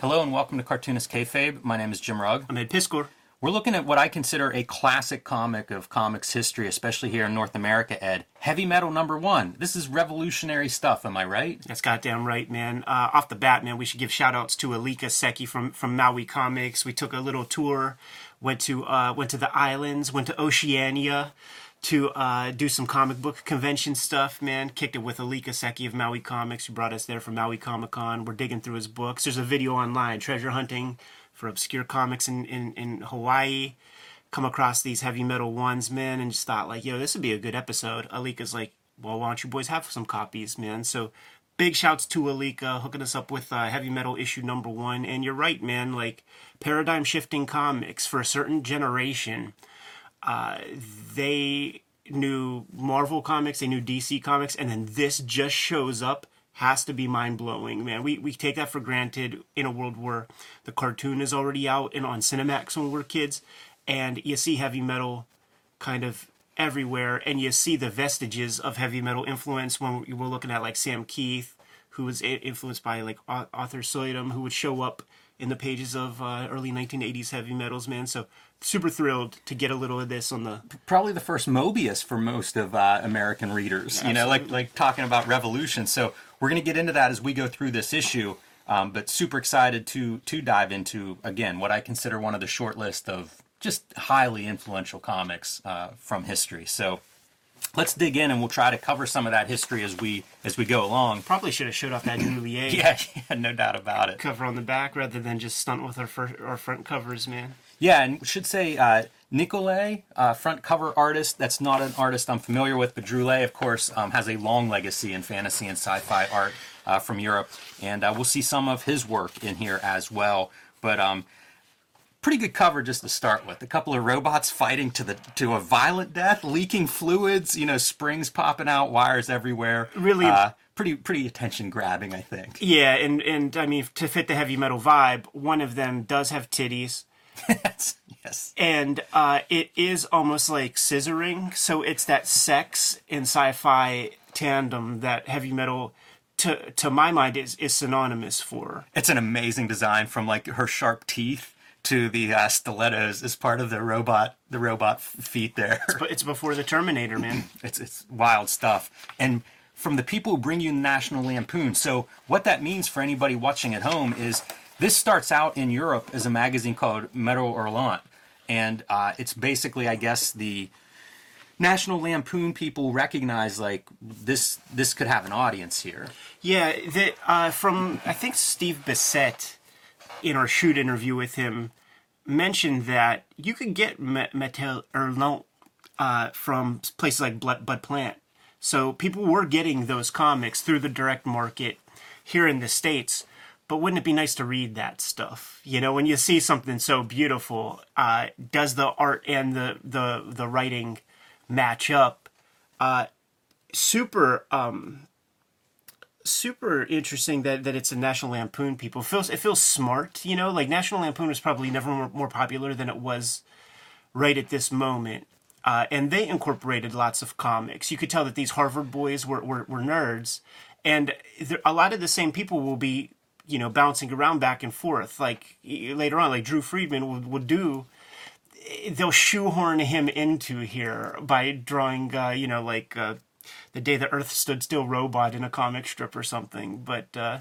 Hello and welcome to Cartoonist Kayfabe. My name is Jim Rugg. I'm Ed Piskor. We're looking at what I consider a classic comic of comics history, especially here in North America, Ed. Heavy Metal number one. This is revolutionary stuff, am I right? That's goddamn right, man. Uh, off the bat, man, we should give shout outs to Alika Seki from, from Maui Comics. We took a little tour, went to uh, went to the islands, went to Oceania to uh, do some comic book convention stuff, man. Kicked it with Alika Seki of Maui Comics, who brought us there for Maui Comic Con. We're digging through his books. There's a video online, treasure hunting for obscure comics in, in, in Hawaii. Come across these heavy metal ones, man, and just thought, like, yo, this would be a good episode. Alika's like, well, why don't you boys have some copies, man? So big shouts to Alika hooking us up with uh, heavy metal issue number one. And you're right, man, like, paradigm shifting comics for a certain generation uh, they knew Marvel comics, they knew DC comics, and then this just shows up has to be mind blowing, man. We we take that for granted in a world where the cartoon is already out and on Cinemax when we're kids, and you see heavy metal kind of everywhere, and you see the vestiges of heavy metal influence when we're looking at like Sam Kieth, who was influenced by like Arthur Suydam, who would show up in the pages of uh, early 1980s heavy metals, man. So super thrilled to get a little of this on the probably the first Moebius for most of uh, American readers. You know, like like talking about revolution. So we're going to get into that as we go through this issue. Um, but super excited to to dive into again what I consider one of the short list of just highly influential comics uh, from history. So let's dig in and we'll try to cover some of that history as we as we go along. Probably should have showed off that Lier. yeah, yeah, no doubt about it. Cover on the back rather than just stunt with our first, our front covers, man. Yeah, and should say uh, Nicollet, uh, front cover artist. That's not an artist I'm familiar with, but Druillet, of course, um, has a long legacy in fantasy and sci-fi art uh, from Europe, and uh, we'll see some of his work in here as well. But um, pretty good cover just to start with. A couple of robots fighting to the to a violent death, leaking fluids. You know, springs popping out, wires everywhere. Really. Uh, pretty pretty attention grabbing, I think. Yeah, and and I mean to fit the heavy metal vibe, one of them does have titties yes. And uh, it is almost like scissoring. So it's that sex and sci-fi tandem that heavy metal, to to my mind, is is synonymous for. It's an amazing design from like her sharp teeth to the uh, stilettos as part of the robot the robot feet there. It's, it's before the Terminator, man. it's it's wild stuff and from the people who bring you National Lampoon. So what that means for anybody watching at home is this starts out in Europe as a magazine called Metal Hurlant, and uh, it's basically, I guess, the National Lampoon people recognize like this. This could have an audience here. Yeah, the, uh, from I think Steve Bissette in our shoot interview with him mentioned that you could get Metal Hurlant uh, from places like Bud Plant. So people were getting those comics through the direct market here in the states but wouldn't it be nice to read that stuff? You know, when you see something so beautiful, uh, does the art and the the the writing match up? Uh, super um, super interesting that, that it's a National Lampoon people. It feels it feels smart, you know, like National Lampoon was probably never more, more popular than it was right at this moment. Uh, and they incorporated lots of comics. You could tell that these Harvard boys were, were, were nerds, and there, a lot of the same people will be you know bouncing around back and forth like later on like drew friedman would, would do they'll shoehorn him into here by drawing uh, you know like uh, the day the earth stood still robot in a comic strip or something but uh,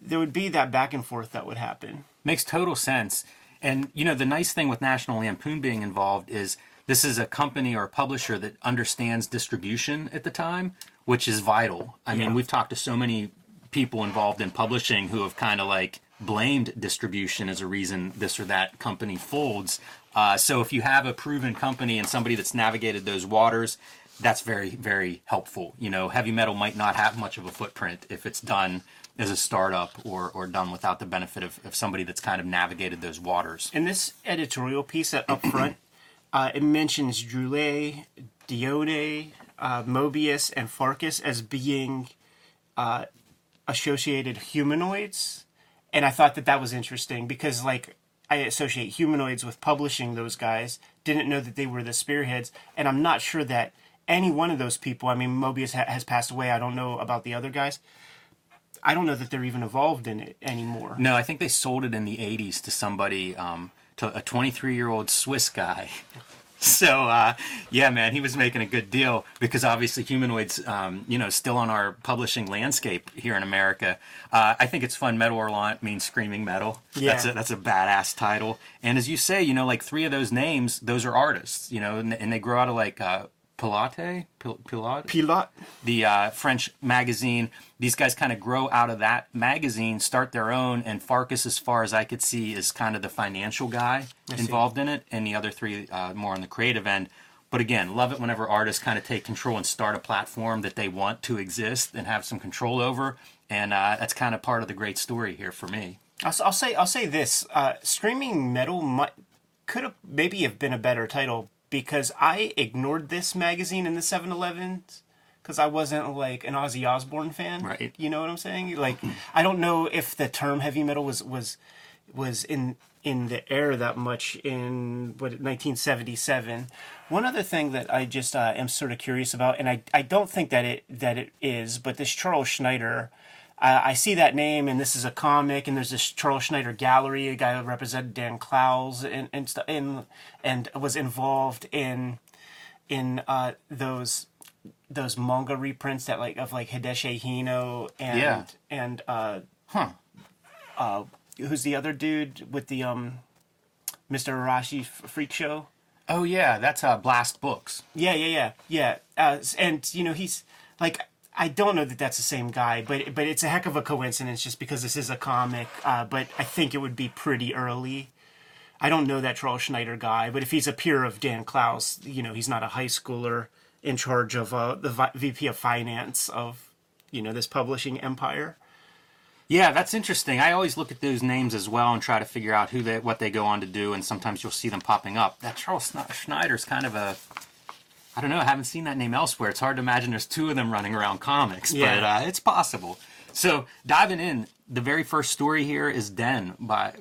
there would be that back and forth that would happen makes total sense and you know the nice thing with national lampoon being involved is this is a company or a publisher that understands distribution at the time which is vital i yeah. mean we've talked to so many people involved in publishing who have kind of like blamed distribution as a reason this or that company folds. Uh, so if you have a proven company and somebody that's navigated those waters, that's very very helpful. You know, heavy metal might not have much of a footprint if it's done as a startup or or done without the benefit of, of somebody that's kind of navigated those waters. In this editorial piece up front, uh, it mentions Druillet, Dionnet, uh, Moebius, and Farkas as being uh, associated humanoids, and I thought that that was interesting because like I associate humanoids with publishing those guys. Didn't know that they were the spearheads, and I'm not sure that any one of those people. I mean, Moebius ha- has passed away. I don't know about the other guys. I don't know that they're even involved in it anymore. No, I think they sold it in the '80s to somebody, um, to a 23-year-old Swiss guy. So uh, yeah, man, he was making a good deal because obviously humanoids, um, you know, still on our publishing landscape here in America. Uh, I think it's fun. Metal Hurlant means screaming metal. Yeah. That's a, that's a badass title. And as you say, you know, like three of those names, those are artists. You know, and, and they grow out of like uh, Pilate, Pil- Pilate, Pilot. the uh, French magazine. These guys kind of grow out of that magazine, start their own, and Farkas, as far as I could see, is kind of the financial guy involved in it, and the other three uh, more on the creative end. But again, love it whenever artists kind of take control and start a platform that they want to exist and have some control over, and uh, that's kind of part of the great story here for me. I'll, I'll say I'll say this: uh, screaming metal might could have maybe have been a better title because I ignored this magazine in the 7-Elevens because I wasn't like an Ozzy Osbourne fan. Right. You know what I'm saying? Like I don't know if the term heavy metal was was was in in the air that much in what 1977. One other thing that I just uh, am sort of curious about, and I, I don't think that it that it is, but this Charles Schneider, uh, I see that name, and this is a comic, and there's this Charles Schneider gallery, a guy who represented Dan Clowes and and stu- and, and was involved in in uh, those those manga reprints that like of like Hideshi Hino and Yeah. and uh, Huh. uh, who's the other dude with the um, Mr. Arashi f- Freak Show? Oh yeah, that's uh, Blast Books. Yeah, yeah, yeah, yeah. Uh, and you know, he's like, I don't know that that's the same guy, but but it's a heck of a coincidence just because this is a comic. Uh, but I think it would be pretty early. I don't know that Charles Schneider guy, but if he's a peer of Dan Clowes, you know, he's not a high schooler in charge of uh, the vi- VP of finance of, you know, this publishing empire. Yeah, that's interesting. I always look at those names as well and try to figure out who they what they go on to do, and sometimes you'll see them popping up. That Charles Schne- Schneider's kind of a I don't know. I haven't seen that name elsewhere. It's hard to imagine there's two of them running around comics, but Yeah. uh, it's possible. So diving in, the very first story here is Den by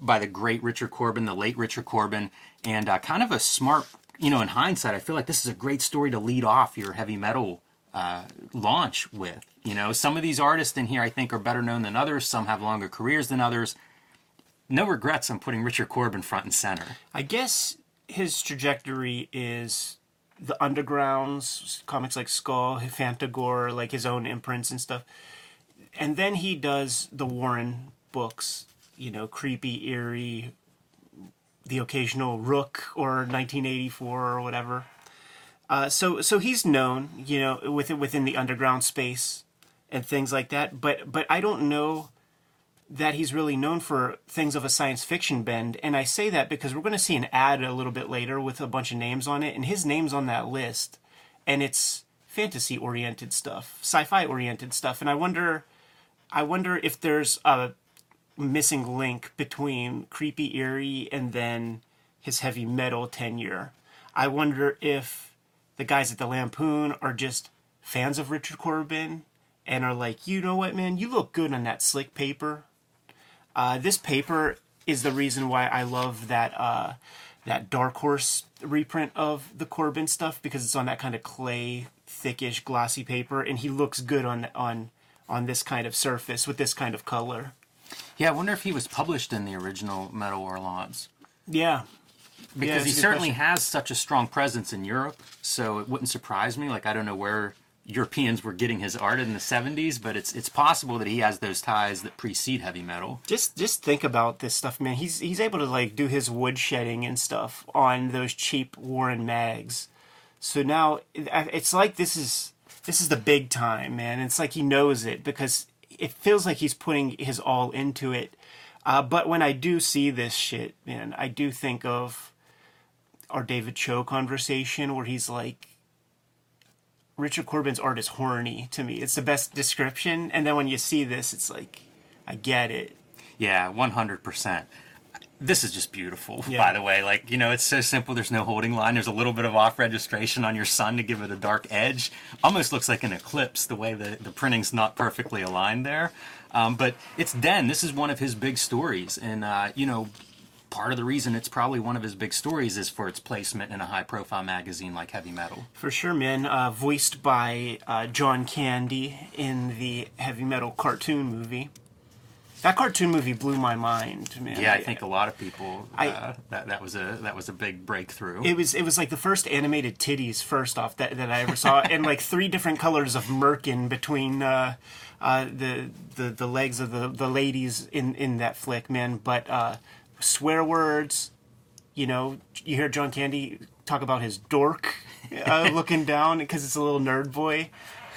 by the great Richard Corbin, the late Richard Corbin, and uh, kind of a smart. You know, in hindsight, I feel like this is a great story to lead off your heavy metal uh, launch with. You know, some of these artists in here I think are better known than others. Some have longer careers than others. No regrets on putting Richard Corbin front and center. I guess his trajectory is the undergrounds, comics like Skull, Fantagor, like his own imprints and stuff. And then he does the Warren books, you know, creepy, eerie, the occasional Rook or 1984 or whatever. Uh, so so he's known, you know, within within the underground space and things like that. But but I don't know that he's really known for things of a science fiction bend. And I say that because we're going to see an ad a little bit later with a bunch of names on it, and his name's on that list. And it's fantasy oriented stuff, sci fi oriented stuff. And I wonder, I wonder if there's a missing link between Creepy Eerie and then his heavy metal tenure. I wonder if the guys at the Lampoon are just fans of Richard Corbin and are like, you know what, man, you look good on that slick paper. Uh, this paper is the reason why I love that uh, that Dark Horse reprint of the Corbin stuff because it's on that kind of clay, thickish, glossy paper, and he looks good on on on this kind of surface with this kind of color. Yeah, I wonder if he was published in the original Metal Hurlants. Yeah, because that's he certainly question. has such a strong presence in Europe. So it wouldn't surprise me. Like I don't know where Europeans were getting his art in the '70s, but it's it's possible that he has those ties that precede heavy metal. just just think about this stuff, man. He's he's able to like do his wood shedding and stuff on those cheap Warren mags. So now it's like this is this is the big time, man. It's like he knows it because it feels like he's putting his all into it. Uh, but when I do see this shit, man, I do think of our David Choe conversation where he's like, Richard Corbin's art is horny to me. It's the best description. And then when you see this, it's like, I get it. Yeah, 100%. This is just beautiful, Yeah. by the way. Like, you know, it's so simple. There's no holding line. There's a little bit of off registration on your sun to give it a dark edge. Almost looks like an eclipse the way the, the printing's not perfectly aligned there. Um, but it's Den. This is one of his big stories. And, uh, you know, part of the reason it's probably one of his big stories is for its placement in a high profile magazine like Heavy Metal. For sure, man. Uh, voiced by uh, John Candy in the Heavy Metal cartoon movie. That cartoon movie blew my mind, man. Yeah, I think a lot of people I- uh, that that was a that was a big breakthrough. it was it was like the first animated titties first off that, that I ever saw, and like three different colors of merkin between uh, uh, the, the the legs of the, the ladies in, in that flick, man. But uh, swear words, you know, you hear John Candy talk about his dork uh, looking down because it's a little nerd boy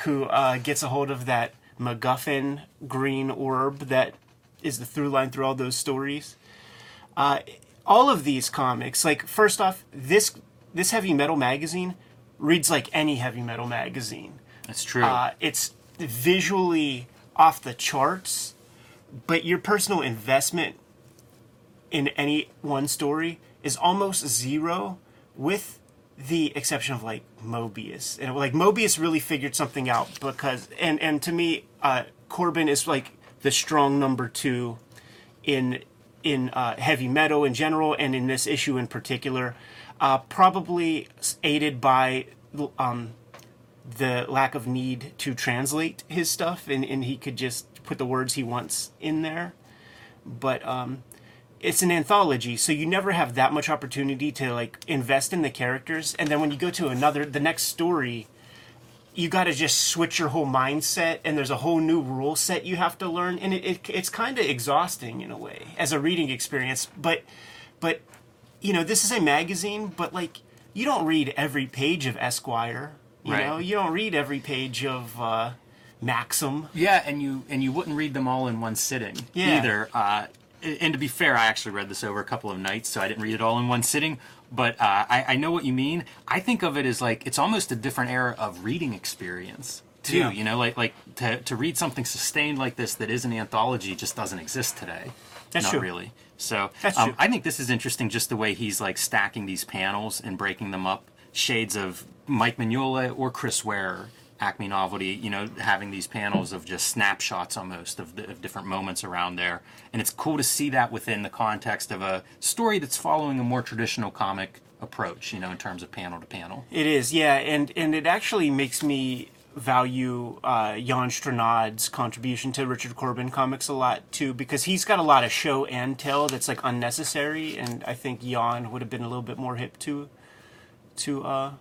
who uh, gets a hold of that MacGuffin green orb that is the through line through all those stories Uh, all of these comics like first off this this heavy metal magazine reads like any heavy metal magazine That's true. uh, it's visually off the charts but your personal investment in any one story is almost zero with the exception of like Moebius. And like Moebius really figured something out because and and to me uh Corbin is like the strong number 2 in in uh, heavy metal in general and in this issue in particular uh, probably aided by um, the lack of need to translate his stuff and, and he could just put the words he wants in there. But um, it's an anthology so you never have that much opportunity to like invest in the characters and then when you go to another the next story you got to just switch your whole mindset and there's a whole new rule set you have to learn and it, it it's kind of exhausting in a way as a reading experience but but you know this is a magazine but like you don't read every page of esquire you Right. know you don't read every page of uh, maxim Yeah, and you and you wouldn't read them all in one sitting Yeah. either. Uh, and to be fair, I actually read this over a couple of nights, so I didn't read it all in one sitting. But uh, I, I know what you mean. I think of it as like it's almost a different era of reading experience too. Yeah. You know, like like to to read something sustained like this that is an anthology just doesn't exist today. That's Not true. really. So um. I think this is interesting, just the way he's like stacking these panels and breaking them up. Shades of Mike Mignola or Chris Ware, Acme Novelty. You know, having these panels of just snapshots almost of, of different moments around there, and it's cool to see that within the context of a story that's following a more traditional comic approach. You know, in terms of panel to panel. It is, yeah, and and it actually makes me value uh, Jan Strnad's contribution to Richard Corbin comics a lot too, because he's got a lot of show and tell that's like unnecessary, and I think Jan would have been a little bit more hip to, to uh,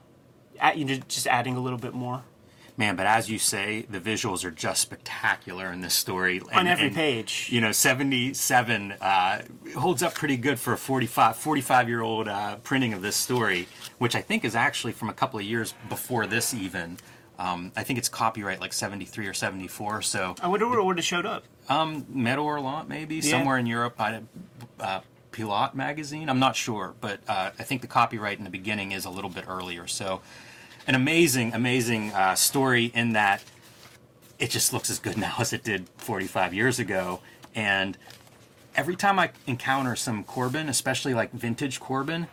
at, you know, just adding a little bit more Man, but as you say, the visuals are just spectacular in this story. on And- every and- page. you know 77 uh, holds up pretty good for a 45 45 year old uh, printing of this story which i think is actually from a couple of years before this even um, i think it's copyright like 73 or 74 so I wonder where it would have showed up. Metal Hurlant maybe somewhere in europe I, uh, Pilot magazine i'm not sure but uh, i think the copyright in the beginning is a little bit earlier so an amazing amazing uh, story in that it just looks as good now as it did 45 years ago. And every time I encounter some Corbin, especially like vintage Corbin,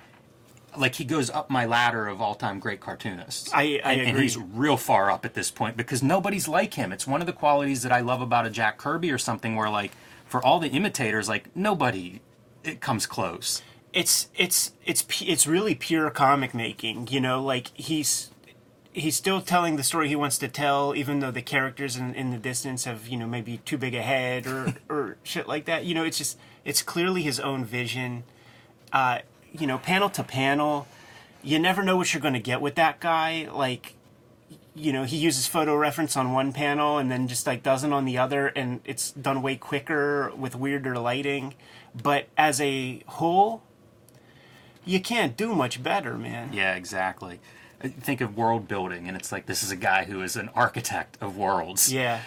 like he goes up my ladder of all-time great cartoonists. I- I and, and agree. he's real far up at this point because nobody's like him. It's one of the qualities that I love about a Jack Kirby or something where like for all the imitators, like nobody it comes close. it's it's it's it's really pure comic making you know like he's he's still telling the story he wants to tell even though the characters in, in the distance have you know maybe too big a head or or shit like that. You know it's just it's clearly his own vision. Uh you know panel to panel you never know what you're going to get with that guy. Like you know he uses photo reference on one panel and then just like doesn't on the other and it's done way quicker with weirder lighting. But as a whole you can't do much better man. Yeah, exactly. Think of world building, and it's like this is a guy who is an architect of worlds. yeah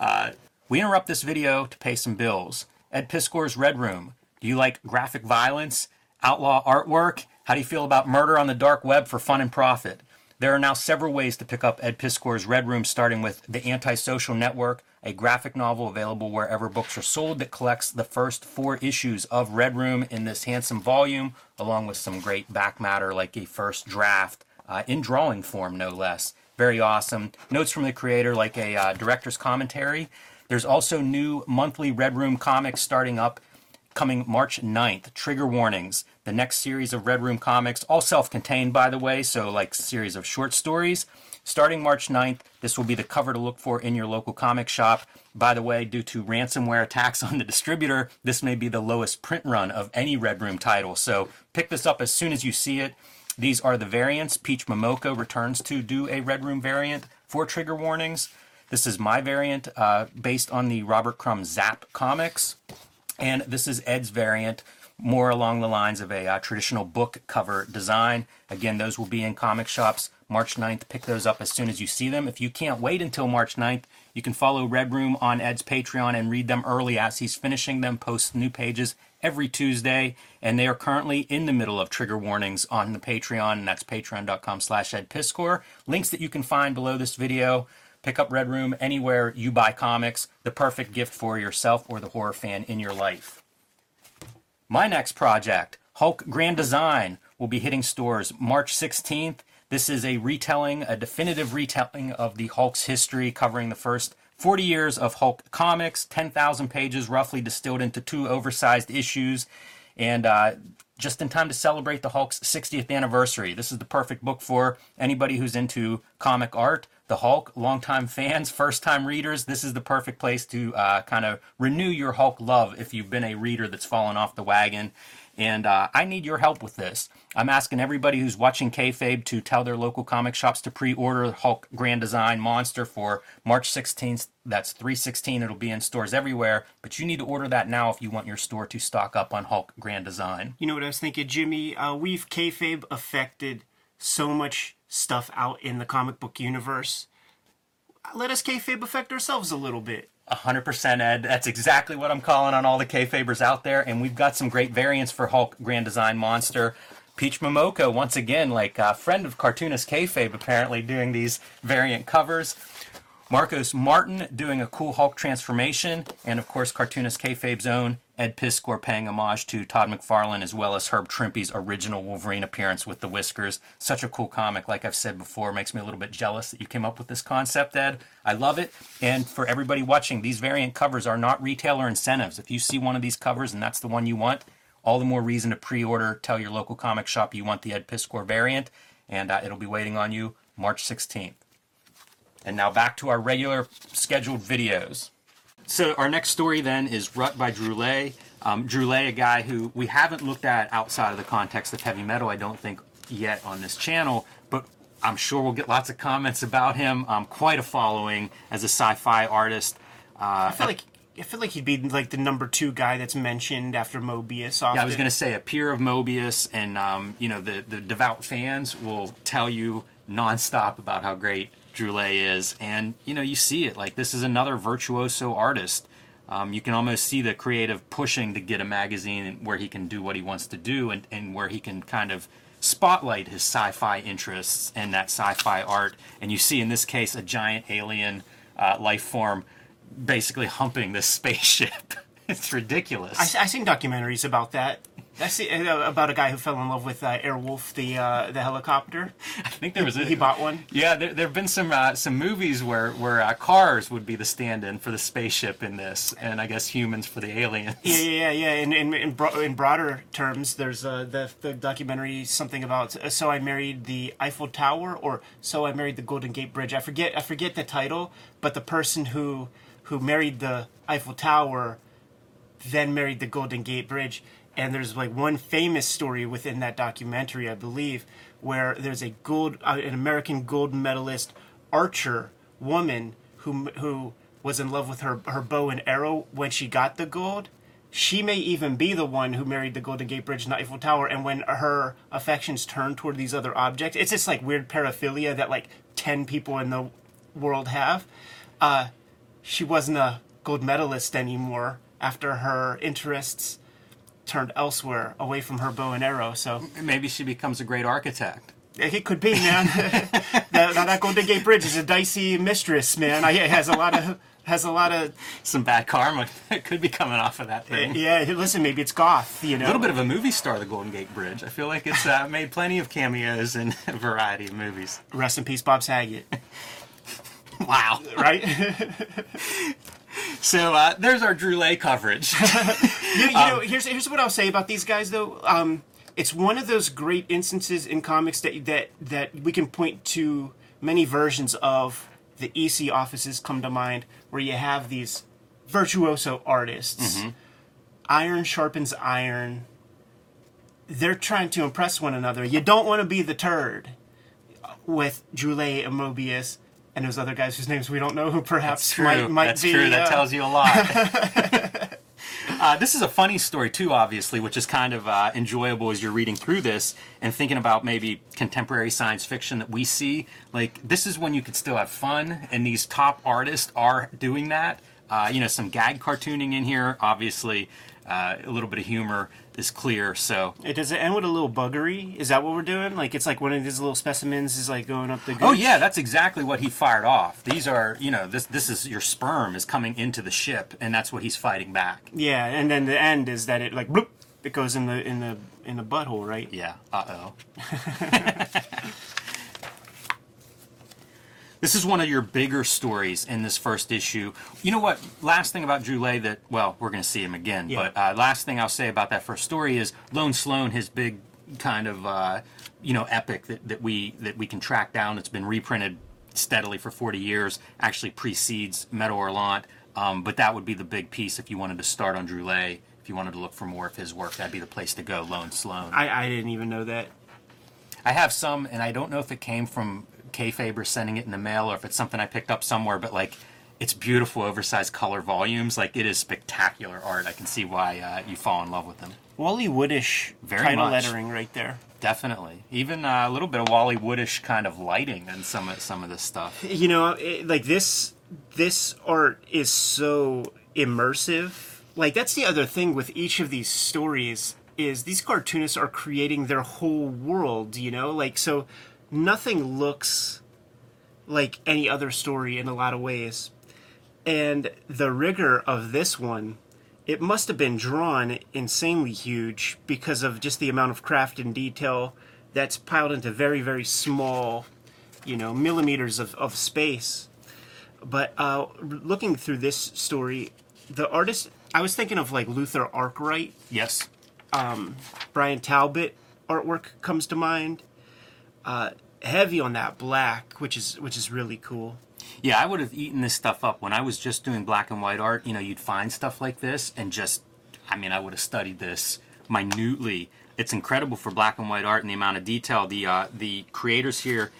uh, We interrupt this video to pay some bills. Ed Piskor's Red Room. Do you like graphic violence, outlaw artwork? How do you feel about murder on the dark web for fun and profit? There are now several ways to pick up Ed Piskor's Red Room, starting with The Antisocial Network, a graphic novel available wherever books are sold that collects the first four issues of Red Room in this handsome volume, along with some great back matter like a first draft uh, in drawing form, no less. Very awesome. Notes from the creator, like a uh, director's commentary. There's also new monthly Red Room comics starting up coming March 9th, Trigger Warnings, the next series of Red Room comics, all self contained, by the way, so like series of short stories. Starting March 9th, this will be the cover to look for in your local comic shop. By the way, due to ransomware attacks on the distributor, this may be the lowest print run of any Red Room title. So pick this up as soon as you see it. These are the variants. Peach Momoko returns to do a Red Room variant for trigger warnings. This is my variant uh, based on the Robert Crumb Zap comics. And this is Ed's variant, more along the lines of a uh, traditional book cover design. Again, those will be in comic shops March 9th. Pick those up as soon as you see them. If you can't wait until March 9th, you can follow Red Room on Ed's Patreon and read them early as he's finishing them, posts new pages every Tuesday. And they are currently in the middle of trigger warnings on the Patreon, and that's patreon.com slash edpiskor. Links that you can find below this video. Pick up Red Room anywhere you buy comics, the perfect gift for yourself or the horror fan in your life. My next project, Hulk Grand Design, will be hitting stores March 16th this is a retelling, a definitive retelling of the Hulk's history, covering the first 40 years of Hulk comics, 10,000 pages roughly distilled into two oversized issues, and uh, just in time to celebrate the Hulk's 60th anniversary. This is the perfect book for anybody who's into comic art. The Hulk, longtime fans, first time readers, this is the perfect place to uh, kind of renew your Hulk love if you've been a reader that's fallen off the wagon. And uh, I need your help with this. I'm asking everybody who's watching Kayfabe to tell their local comic shops to pre-order Hulk Grand Design Monster for March 16th. That's 316. It'll be in stores everywhere, but you need to order that now if you want your store to stock up on Hulk Grand Design. You know what I was thinking, Jimmy? Uh, we've Kayfabe affected so much stuff out in the comic book universe. Let us Kayfabe affect ourselves a little bit. 100% Ed. That's exactly what I'm calling on all the Kayfabers out there. And we've got some great variants for Hulk Grand Design Monster. Peach Momoko, once again, like a friend of cartoonist Kayfabe, apparently doing these variant covers. Marcos Martin doing a cool Hulk transformation. And of course, cartoonist Kayfabe's own Ed Piskor paying homage to Todd McFarlane as well as Herb Trimpe's original Wolverine appearance with the whiskers. Such a cool comic, like I've said before, makes me a little bit jealous that you came up with this concept, Ed. I love it. And for everybody watching, these variant covers are not retailer incentives. If you see one of these covers and that's the one you want, all the more reason to pre-order. Tell your local comic shop you want the Ed Piskor variant, and uh, it'll be waiting on you March 16th. And now back to our regular scheduled videos. So our next story then is Rut by Druillet. Um, Druillet, a guy who we haven't looked at outside of the context of heavy metal, I don't think yet on this channel, but I'm sure we'll get lots of comments about him. Um, quite a following as a sci-fi artist. Uh, I feel like I feel like he'd be like the number two guy that's mentioned after Moebius. Often. Yeah, I was going to say a peer of Moebius, and um, you know the the devout fans will tell you nonstop about how great Lay is, and you know you see it. Like this is another virtuoso artist. Um, you can almost see the creative pushing to get a magazine where he can do what he wants to do, and, and where he can kind of spotlight his sci-fi interests and that sci-fi art. And you see in this case a giant alien uh, life form basically humping this spaceship. it's ridiculous. I, I seen documentaries about that. I see uh, about a guy who fell in love with uh, Airwolf, the uh, the helicopter. I think there was a, he bought one. Yeah, there, there have been some uh, some movies where where uh, cars would be the stand-in for the spaceship in this, and I guess humans for the aliens. Yeah, yeah, yeah. In in in, bro- in broader terms, there's uh, the the documentary something about so I married the Eiffel Tower or so I married the Golden Gate Bridge. I forget I forget the title, but the person who who married the Eiffel Tower then married the Golden Gate Bridge and there's like one famous story within that documentary, I believe, where there's a gold, uh, an American gold medalist archer woman who who was in love with her her bow and arrow when she got the gold. She may even be the one who married the Golden Gate Bridge and the Eiffel Tower. And when her affections turn toward these other objects, it's this like weird paraphilia that like ten people in the world have. Uh, she wasn't a gold medalist anymore after her interests turned elsewhere, away from her bow and arrow. So maybe she becomes a great architect. It could be, man. that, that Golden Gate Bridge is a dicey mistress, man. I, it has a lot of has a lot of some bad karma that could be coming off of that thing. Yeah, listen, maybe it's goth, you know. A little bit of a movie star, the Golden Gate Bridge. I feel like it's uh, made plenty of cameos in a variety of movies. Rest in peace, Bob Saget. wow. Right. so uh, there's our Druillet coverage. you, you know, here's here's what I'll say about these guys though. Um, it's one of those great instances in comics that that that we can point to many versions of the EC offices come to mind, where you have these virtuoso artists. Iron sharpens iron. They're trying to impress one another. You don't want to be the turd with Druillet and Moebius and those other guys whose names we don't know who perhaps might might That's be. true. That uh, tells you a lot. uh, this is a funny story too, obviously, which is kind of uh, enjoyable as you're reading through this and thinking about maybe contemporary science fiction that we see. Like this is when you could still have fun, and these top artists are doing that. Uh, you know, some gag cartooning in here, obviously. Uh, a little bit of humor is clear. So, It does it end with a little buggery? Is that what we're doing? Like it's like one of these little specimens is like going up the. oh yeah, that's exactly what he fired off. These are, you know, this this is your sperm is coming into the ship, and that's what he's fighting back. Yeah, and then the end is that it like bloop, it goes in the in the in the butthole, right? Yeah. Uh oh. this is one of your bigger stories in this first issue. You know what? Last thing about Druillet that well, we're going to see him again. Yeah. But uh, last thing I'll say about that first story is Lone Sloan, his big kind of uh, you know epic that, that we that we can track down. It's been reprinted steadily for 40 years. Actually precedes Metal Hurlant. Um, but that would be the big piece if you wanted to start on Druillet. If you wanted to look for more of his work, that'd be the place to go. Lone Sloan. I I didn't even know that. I have some, and I don't know if it came from Kayfaber sending it in the mail or if it's something I picked up somewhere. But like, it's beautiful, oversized color volumes. Like, it is spectacular art. I can see why uh, you fall in love with them. Wally Woodish Very title much. lettering right there. Definitely, even uh, a little bit of Wally Woodish kind of lighting and some of some of this stuff. You know, it, like this this art is so immersive. Like that's the other thing with each of these stories is these cartoonists are creating their whole world, you know? Like so nothing looks like any other story in a lot of ways. And the rigor of this one, it must have been drawn insanely huge because of just the amount of craft and detail that's piled into very, very small, you know, millimeters of, of space. But uh, looking through this story, the artist, I was thinking of like Luther Arkwright, Yes, Bryan Talbot artwork comes to mind. Uh, heavy on that black, which is which is really cool. yeah, I would have eaten this stuff up when I was just doing black and white art. You know, you'd find stuff like this and just, I mean, I would have studied this minutely. It's incredible for black and white art and the amount of detail. The uh, the creators here,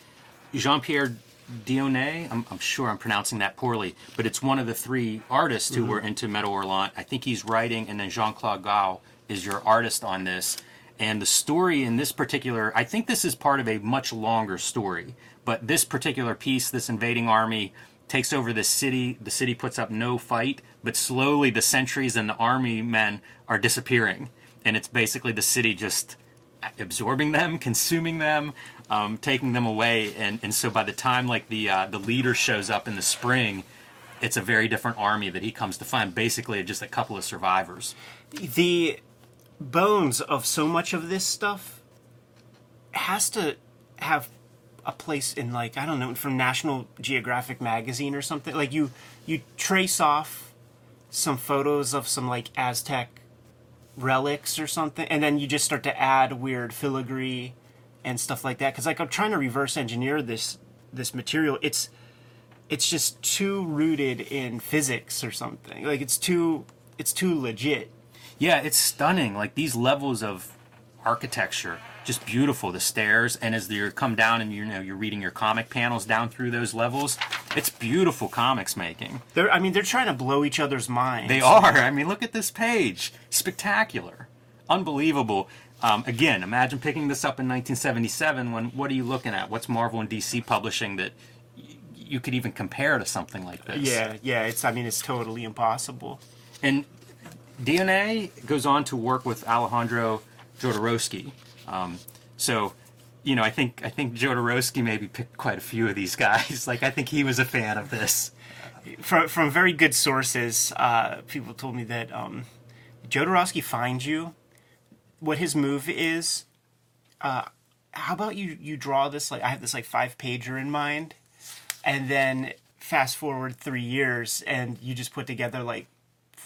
Jean Pierre Dionnet, I'm, I'm sure I'm pronouncing that poorly, but it's one of the three artists who were into Metal Hurlant. I think he's writing, and then Jean Claude Gal is your artist on this. And the story in this particular, I think this is part of a much longer story, but this particular piece, this invading army takes over this city. The city puts up no fight, but slowly the sentries and the army men are disappearing. And it's basically the city just absorbing them, consuming them, um, taking them away, and, and so by the time like the uh, the leader shows up in the spring, it's a very different army that he comes to find. Basically, just a couple of survivors. the bones of so much of this stuff has to have a place in like I don't know from National Geographic magazine or something. Like you you trace off some photos of some like Aztec relics or something, and then you just start to add weird filigree and stuff like that. Because like I'm trying to reverse engineer this this material. It's it's just too rooted in physics or something. Like it's too it's too legit. Yeah, it's stunning. Like these levels of architecture, just beautiful. The stairs, and as you come down and you know you're reading your comic panels down through those levels, it's beautiful comics making. They're, I mean, they're trying to blow each other's minds. They are. I mean, look at this page. Spectacular. Unbelievable. Um, again, imagine picking this up in 1977 when what are you looking at? What's Marvel and DC publishing that y- you could even compare to something like this? Yeah, yeah. It's. I mean, it's totally impossible. And DNA goes on to work with Alejandro Jodorowsky. Um, so, you know, I think I think Jodorowsky maybe picked quite a few of these guys. Like, I think he was a fan of this. From from very good sources, uh, people told me that um, Jodorowsky finds you. What his move is. Uh, how about you? You draw this like I have this like five pager in mind, and then fast forward three years and you just put together like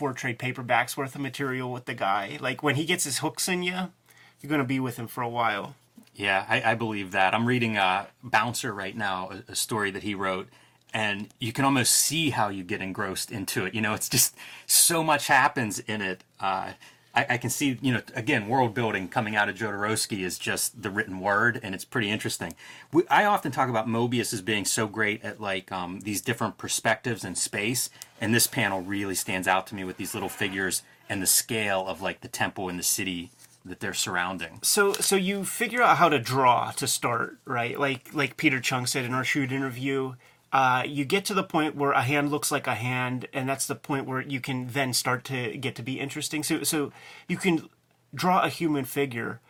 four trade paperbacks worth of material with the guy. Like when he gets his hooks in you, you're gonna be with him for a while. Yeah, I, I believe that. I'm reading uh, Bouncer right now, a, a story that he wrote, and you can almost see how you get engrossed into it. You know, it's just so much happens in it. Uh, I, I, can see, you know, again, world building coming out of Jodorowsky is just the written word, and it's pretty interesting. We, I often talk about Moebius as being so great at like um, these different perspectives and space, and this panel really stands out to me with these little figures and the scale of like the temple and the city that they're surrounding. So, so you figure out how to draw to start, right? Like, like Peter Chung said in our shoot interview, uh, you get to the point where a hand looks like a hand, and that's the point where you can then start to get to be interesting. So, so you can draw a human figure,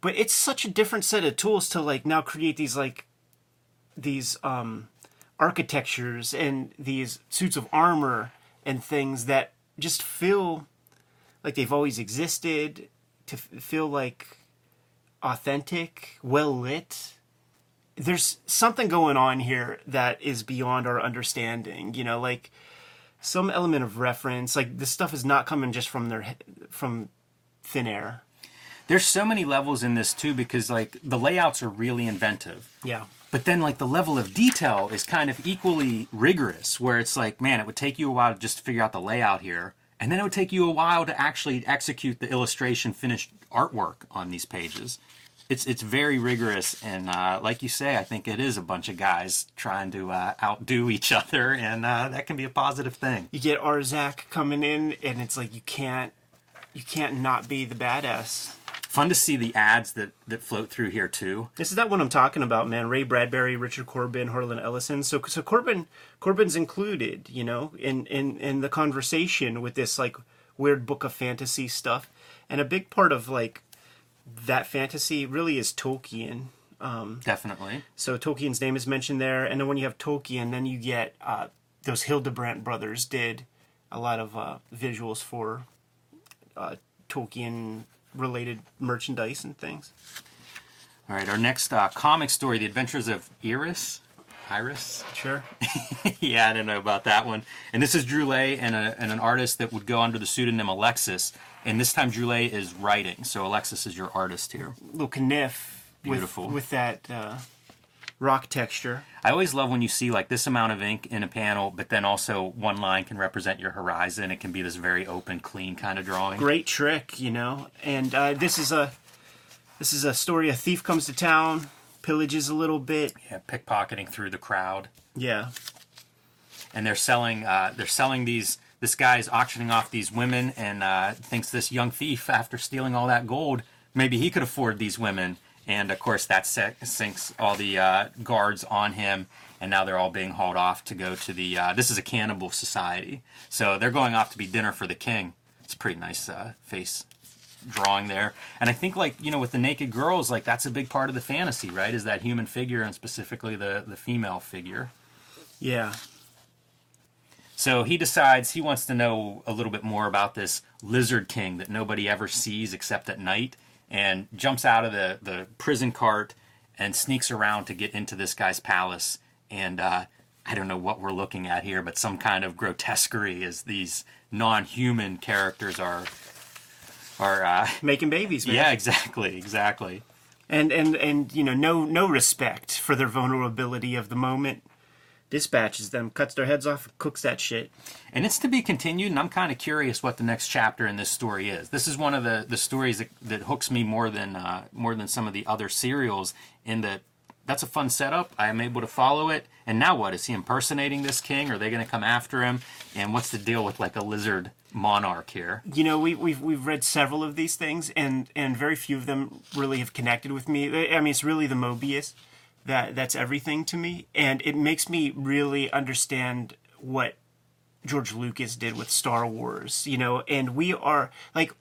but it's such a different set of tools to like now create these like these um, architectures and these suits of armor and things that just feel like they've always existed, to feel like authentic, well lit there's something going on here that is beyond our understanding. You know, like some element of reference. Like this stuff is not coming just from their from thin air. There's so many levels in this too because like the layouts are really inventive. Yeah. But then like the level of detail is kind of equally rigorous where it's like, man, it would take you a while to just figure out the layout here. And then it would take you a while to actually execute the illustration finished artwork on these pages it's it's very rigorous and uh, like you say i think it is a bunch of guys trying to uh, outdo each other and uh, that can be a positive thing. You get Arzach coming in and it's like you can't you can't not be the badass. Fun to see the ads that that float through here too. This is that one i'm talking about man. Ray bradbury richard corbin harlan ellison. So so corbin corbin's included you know in in in the conversation with this like weird book of fantasy stuff. And a big part of like that fantasy really is Tolkien. Um, Definitely. So Tolkien's name is mentioned there, and then when you have Tolkien, then you get uh, those Hildebrandt brothers did a lot of uh, visuals for uh, Tolkien related merchandise and things. All right, our next uh, comic story, The Adventures of Iris. Iris? Sure. yeah, I don't know about that one. And this is Druillet and, a, and an artist that would go under the pseudonym Alexis. And this time Druillet is writing, so Alexis is your artist here. Little kniff. Beautiful. With, with that uh, rock texture. I always love when you see like this amount of ink in a panel, but then also one line can represent your horizon. It can be this very open, clean kind of drawing. Great trick, you know. And uh, this is a this is a story. A thief comes to town, pillages a little bit. Yeah, pickpocketing through the crowd. Yeah. And they're selling uh, they're selling these this guy's auctioning off these women and uh, thinks this young thief, after stealing all that gold, maybe he could afford these women. And of course, that sinks all the uh, guards on him. And now they're all being hauled off to go to the. Uh, this is a cannibal society. So they're going off to be dinner for the king. It's a pretty nice uh, face drawing there. And I think, like, you know, with the naked girls, like, that's a big part of the fantasy, right? Is that human figure and specifically the, the female figure. Yeah. So he decides he wants to know a little bit more about this lizard king that nobody ever sees except at night and jumps out of the, the prison cart and sneaks around to get into this guy's palace. And uh, I don't know what we're looking at here, but some kind of grotesquerie as these non human characters are. Are uh, making babies, man. Yeah, exactly, exactly. And and and you know, no no respect for their vulnerability of the moment dispatches them, cuts their heads off, cooks that shit. And it's to be continued, and I'm kind of curious what the next chapter in this story is. This is one of the, the stories that, that hooks me more than uh, more than some of the other serials. In that, that's a fun setup. I am able to follow it. And now what? Is he impersonating this king? Are they going to come after him? And what's the deal with like a lizard monarch here? You know, we, we've we've read several of these things, and and very few of them really have connected with me. I mean, it's really the Moebius that that's everything to me, and it makes me really understand what George Lucas did with Star Wars. You know, and we are like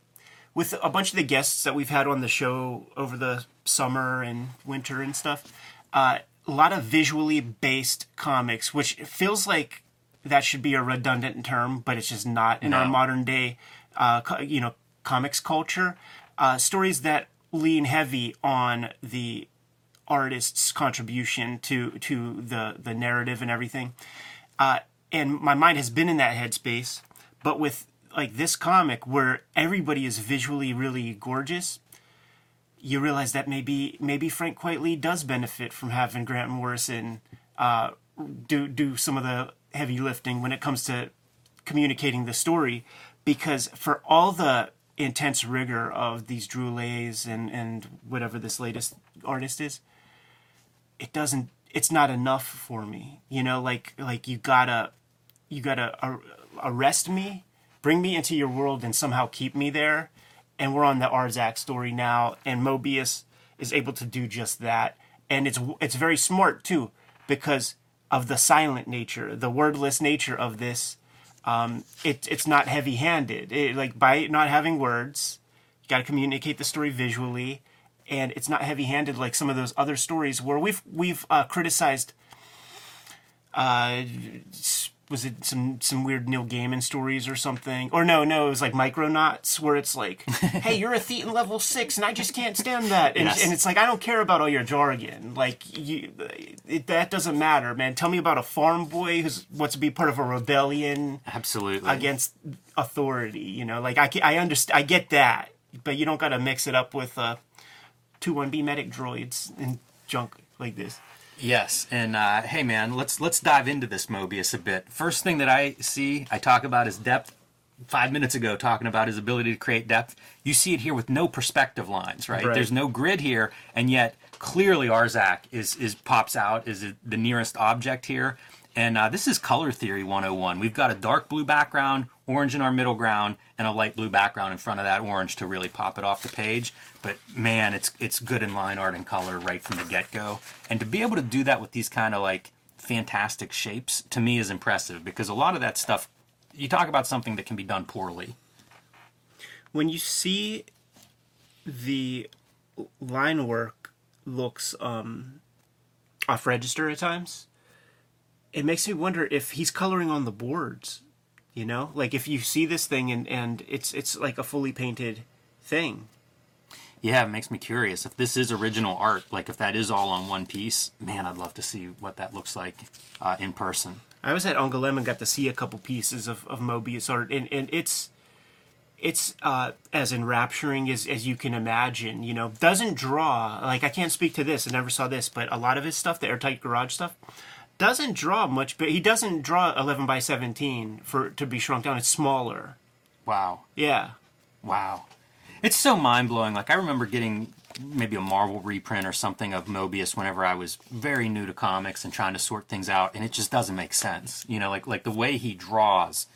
with a bunch of the guests that we've had on the show over the summer and winter and stuff. Uh, a lot of visually based comics, which feels like that should be a redundant term, but it's just not in no. our modern day, uh, you know, comics culture. Uh, stories that lean heavy on the artist's contribution to to the the narrative and everything. uh, and my mind has been in that headspace. But with like this comic where everybody is visually really gorgeous, you realize that maybe maybe Frank Quitely does benefit from having Grant Morrison uh, do do some of the heavy lifting when it comes to communicating the story, because for all the intense rigor of these Druillets and and whatever this latest artist is, it doesn't. It's not enough for me. You know, like like you gotta you gotta ar- arrest me, bring me into your world, and somehow keep me there. And we're on the Arzach story now, and Moebius is able to do just that, and it's it's very smart too because of the silent nature, the wordless nature of this. Um, it, it's not heavy-handed. Like by not having words, you got to communicate the story visually, and it's not heavy-handed like some of those other stories where we've we've uh, criticized. Uh, was it some some weird Neil Gaiman stories or something? Or no, no, it was like Micronauts, where it's like, "Hey, you're a Thetan level six, and I just can't stand that." And, Yes. and it's like, I don't care about all your jargon. Like, you, it, that doesn't matter, man. Tell me about a farm boy who's wants to be part of a rebellion Absolutely. against authority. You know, like I I understand, I get that, but you don't got to mix it up with uh, two one B medic droids and junk like this. Yes, and uh, hey, man, let's let's dive into this Moebius a bit. First thing that I see, I talk about is depth. Five minutes ago, talking about his ability to create depth, you see it here with no perspective lines, right? Right. There's no grid here, and yet clearly Arzach is is pops out is the nearest object here. And uh, this is color theory 101. We've got a dark blue background, orange in our middle ground, and a light blue background in front of that orange to really pop it off the page. But man, it's it's good in line art and color right from the get go. And to be able to do that with these kind of like fantastic shapes to me is impressive because a lot of that stuff you talk about something that can be done poorly. when you see the line work looks um, off register at times, it makes me wonder if he's coloring on the boards. You know, like if you see this thing and and it's it's like a fully painted thing. Yeah, it makes me curious if this is original art. Like if that is all on one piece, man, I'd love to see what that looks like uh, in person. I was at Angoulême and got to see a couple pieces of, of Moebius art, and, and it's it's uh, as enrapturing as, as you can imagine. You know, doesn't draw like I can't speak to this. I never saw this, but a lot of his stuff, the airtight garage stuff, doesn't draw much. But he doesn't draw eleven by seventeen for to be shrunk down. It's smaller. Wow. Yeah, Wow. It's so mind blowing. Like, I remember getting maybe a Marvel reprint or something of Moebius whenever I was very new to comics and trying to sort things out, and it just doesn't make sense. You know, like, like the way he draws,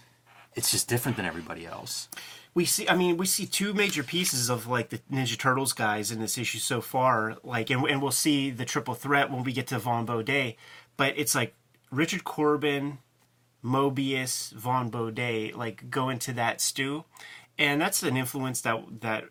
it's just different than everybody else. we see. I mean, we see two major pieces of like the Ninja Turtles guys in this issue so far. Like, and, and we'll see the triple threat when we get to Vaughn Bodē. But it's like Richard Corbin, Moebius, Vaughn Bodē, like go into that stew, and that's an influence that that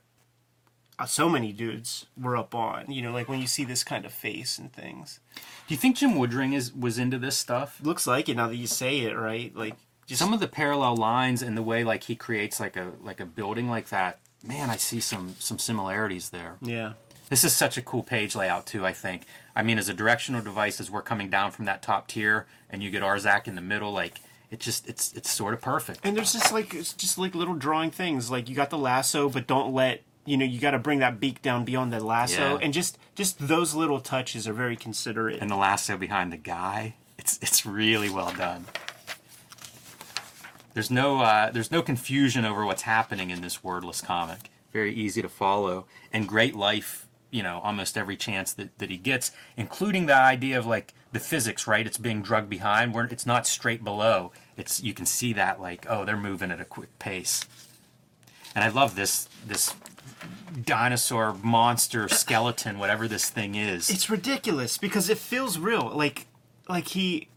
uh, so many dudes were up on. You know, like when you see this kind of face and things. Do you think Jim Woodring is was into this stuff? Looks like it now that you say it, right? Like just Some of the parallel lines and the way like he creates like a like a building like that. Man, I see some some similarities there. yeah. This is such a cool page layout too. I think. I mean, as a directional device, as we're coming down from that top tier, and you get Arzach in the middle, like it just it's it's sort of perfect. And there's just like it's just like little drawing things. Like you got the lasso, but don't let you know you got to bring that beak down beyond the lasso. Yeah. And just just those little touches are very considerate. and the lasso behind the guy. It's it's really well done. There's no uh, there's no confusion over what's happening in this wordless comic. Very easy to follow and great life. You know, almost every chance that, that he gets, including the idea of like the physics, right? It's being drugged behind where it's not straight below. It's you can see that like oh they're moving at a quick pace. And I love this this dinosaur monster skeleton whatever this thing is. it's ridiculous because it feels real. Like like he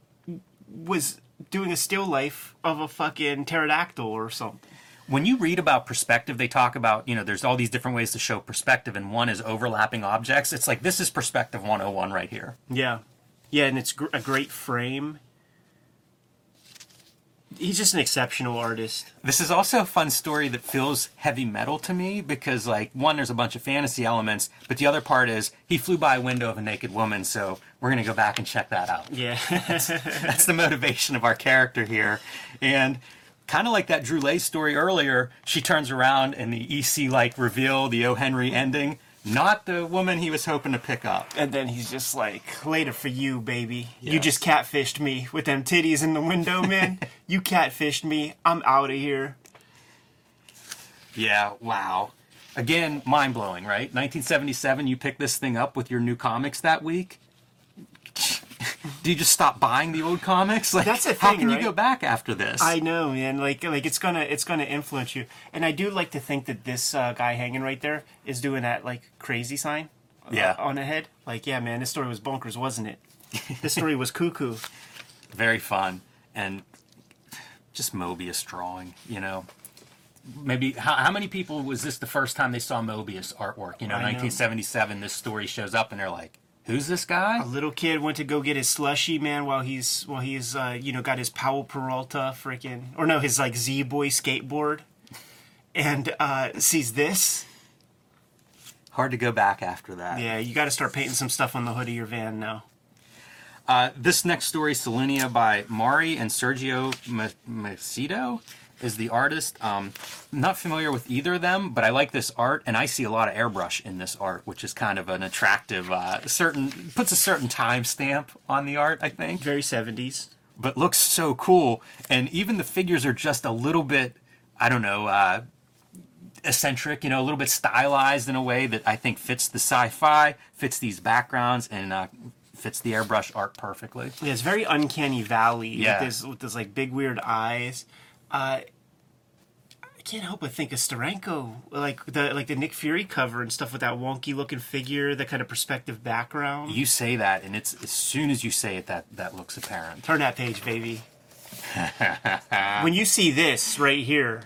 was doing a still life of a fucking pterodactyl or something. When you read about perspective, they talk about, you know, there's all these different ways to show perspective, and one is overlapping objects. It's like this is perspective 101 right here. Yeah, yeah, and it's gr- a great frame. He's just an exceptional artist. This is also a fun story that feels heavy metal to me because, like, one, there's a bunch of fantasy elements, but the other part is he flew by a window of a naked woman, so we're going to go back and check that out. Yeah. That's the motivation of our character here. And kind of like that Druillet story earlier, she turns around and the EC like reveal, the O. Henry ending, not the woman he was hoping to pick up. and then he's just like, later for you, baby. You just catfished me with them titties in the window, man. you catfished me. I'm out of here. Yeah, wow. Again, mind blowing, right? 1977, you pick this thing up with your new comics that week. Do you just stop buying the old comics? Like, That's the how thing, can you go back after this? I know, man. Like, like it's gonna, it's gonna influence you. And I do like to think that this uh, guy hanging right there is doing that like crazy sign. uh, Yeah. on the head. Like, yeah, man. This story was bonkers, wasn't it? This story was cuckoo. very fun and just Moebius drawing, you know. Maybe how, how many people was this the first time they saw Moebius artwork? You know, I know. 1977. This story shows up and they're like, "Who's this guy?" A little kid went to go get his slushy, man, while he's while he's uh, you know got his Powell Peralta freaking or no his like Z Boy skateboard, and uh, sees this. Hard to go back after that. Yeah, you got to start painting some stuff on the hood of your van now. Uh, this next story, Selenia by Mari and Sergio Ma- Macedo, is the artist. Um, not familiar with either of them, but I like this art, and I see a lot of airbrush in this art, which is kind of an attractive, uh, certain puts a certain time stamp on the art. I think. Very seventies. but looks so cool. And even the figures are just a little bit, I don't know, uh, eccentric, you know, a little bit stylized in a way that I think fits the sci fi, fits these backgrounds, and uh, fits the airbrush art perfectly. Yeah, it's very uncanny valley Yeah. with this with this like big weird eyes. Uh, I can't help but think of Steranko, like the like the Nick Fury cover and stuff with that wonky looking figure, the kind of perspective background. You say that, and it's as soon as you say it, that that looks apparent. Turn that page, baby. when you see this right here,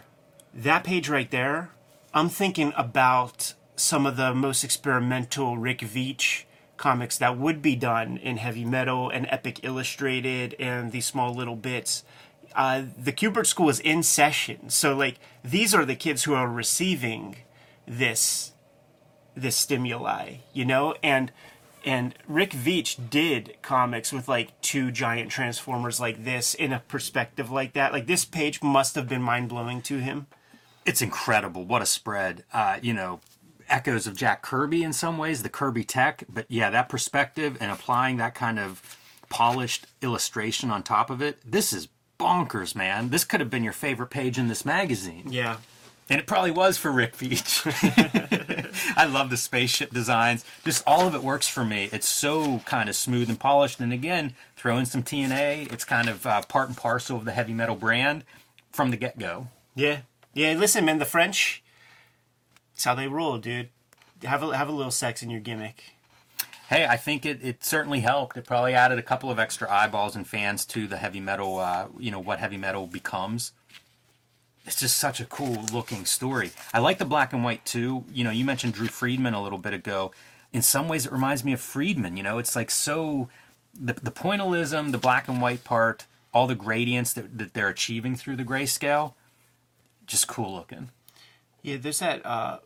that page right there, I'm thinking about some of the most experimental Rick Veitch comics that would be done in heavy metal and epic illustrated and these small little bits. Uh, the Kubert School is in session, so like these are the kids who are receiving this this stimuli, you know, and and Rick Veitch did comics with like two giant transformers like this in a perspective like that. Like this page must have been mind blowing to him. It's incredible. What a spread. Uh, you know, echoes of Jack Kirby in some ways, the Kirby tech. But yeah, that perspective and applying that kind of polished illustration on top of it. This is bonkers, man. This could have been your favorite page in this magazine. Yeah. And it probably was for Rick Veitch. I love the spaceship designs. Just all of it works for me. It's so kind of smooth and polished. And again, throw in some TNA. It's kind of uh, part and parcel of the heavy metal brand from the get go. Yeah. Yeah, listen, man, the French it's how they roll, dude. Have a have a little sex in your gimmick. Hey, I think it, it certainly helped. It probably added a couple of extra eyeballs and fans to the heavy metal, uh, you know, what heavy metal becomes. It's just such a cool looking story. I like the black and white too. You know, you mentioned Drew Friedman a little bit ago. In some ways, it reminds me of Friedman. You know, it's like so the, the pointillism, the black and white part, all the gradients that, that they're achieving through the grayscale, just cool looking. Yeah, there's that uh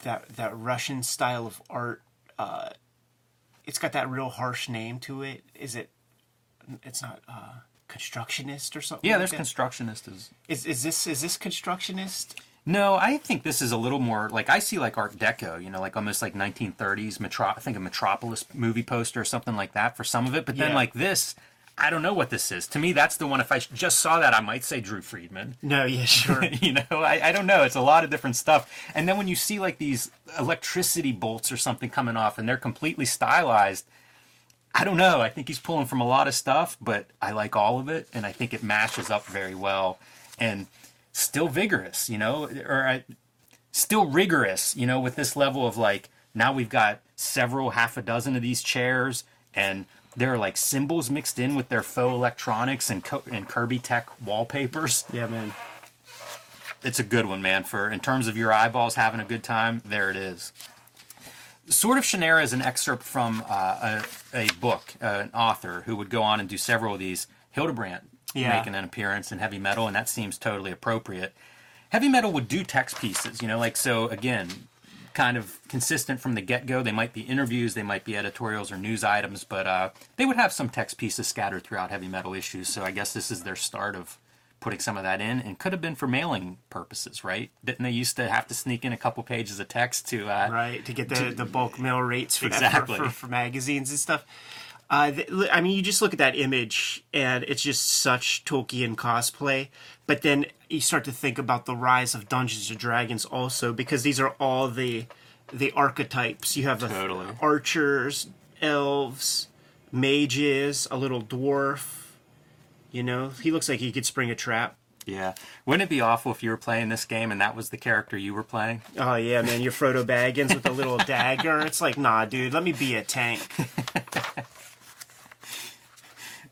that that Russian style of art. Uh it's got that real harsh name to it. Is it it's not uh constructionist or something? Yeah, like there's that? constructionist is Is is this is this constructionist? No, I think this is a little more like I see like Art Deco, you know, like almost like 1930s Metro. I think a Metropolis movie poster or something like that for some of it. But then Yeah. like this, I don't know what this is. To me, that's the one. If I just saw that, I might say Drew Friedman. No, yeah, sure. you know, I, I don't know. It's a lot of different stuff. And then when you see like these electricity bolts or something coming off, and they're completely stylized. I don't know. I think he's pulling from a lot of stuff, but I like all of it, and I think it matches up very well. And still vigorous, you know, or I, still rigorous, you know, with this level of like now we've got several half a dozen of these chairs, and there are like symbols mixed in with their faux electronics and Co- and Kirby Tech wallpapers. yeah, man. It's a good one, man. For in terms of your eyeballs having a good time, there it is. Sword of Shannara is an excerpt from uh, a, a book, uh, an author who would go on and do several of these. Hildebrandt Yeah. making an appearance in heavy metal, and that seems totally appropriate. Heavy metal would do text pieces, you know, like so again, kind of consistent from the get go. They might be interviews, they might be editorials or news items, but uh, they would have some text pieces scattered throughout heavy metal issues. So I guess this is their start of putting some of that in, and could have been for mailing purposes, right? Didn't they used to have to sneak in a couple pages of text to uh, right to get the, the bulk mail rates for, that, Exactly. for, for, for magazines and stuff uh, th- I mean, you just look at that image, and it's just such Tolkien cosplay. But then you start to think about the rise of Dungeons and Dragons, also because these are all the the archetypes. You have the Totally. archers, elves, mages, a little dwarf. You know, he looks like he could spring a trap. Yeah. Wouldn't it be awful if you were playing this game and that was the character you were playing? Oh yeah, man, you're Frodo Baggins with a little dagger. It's like, nah, dude, let me be a tank.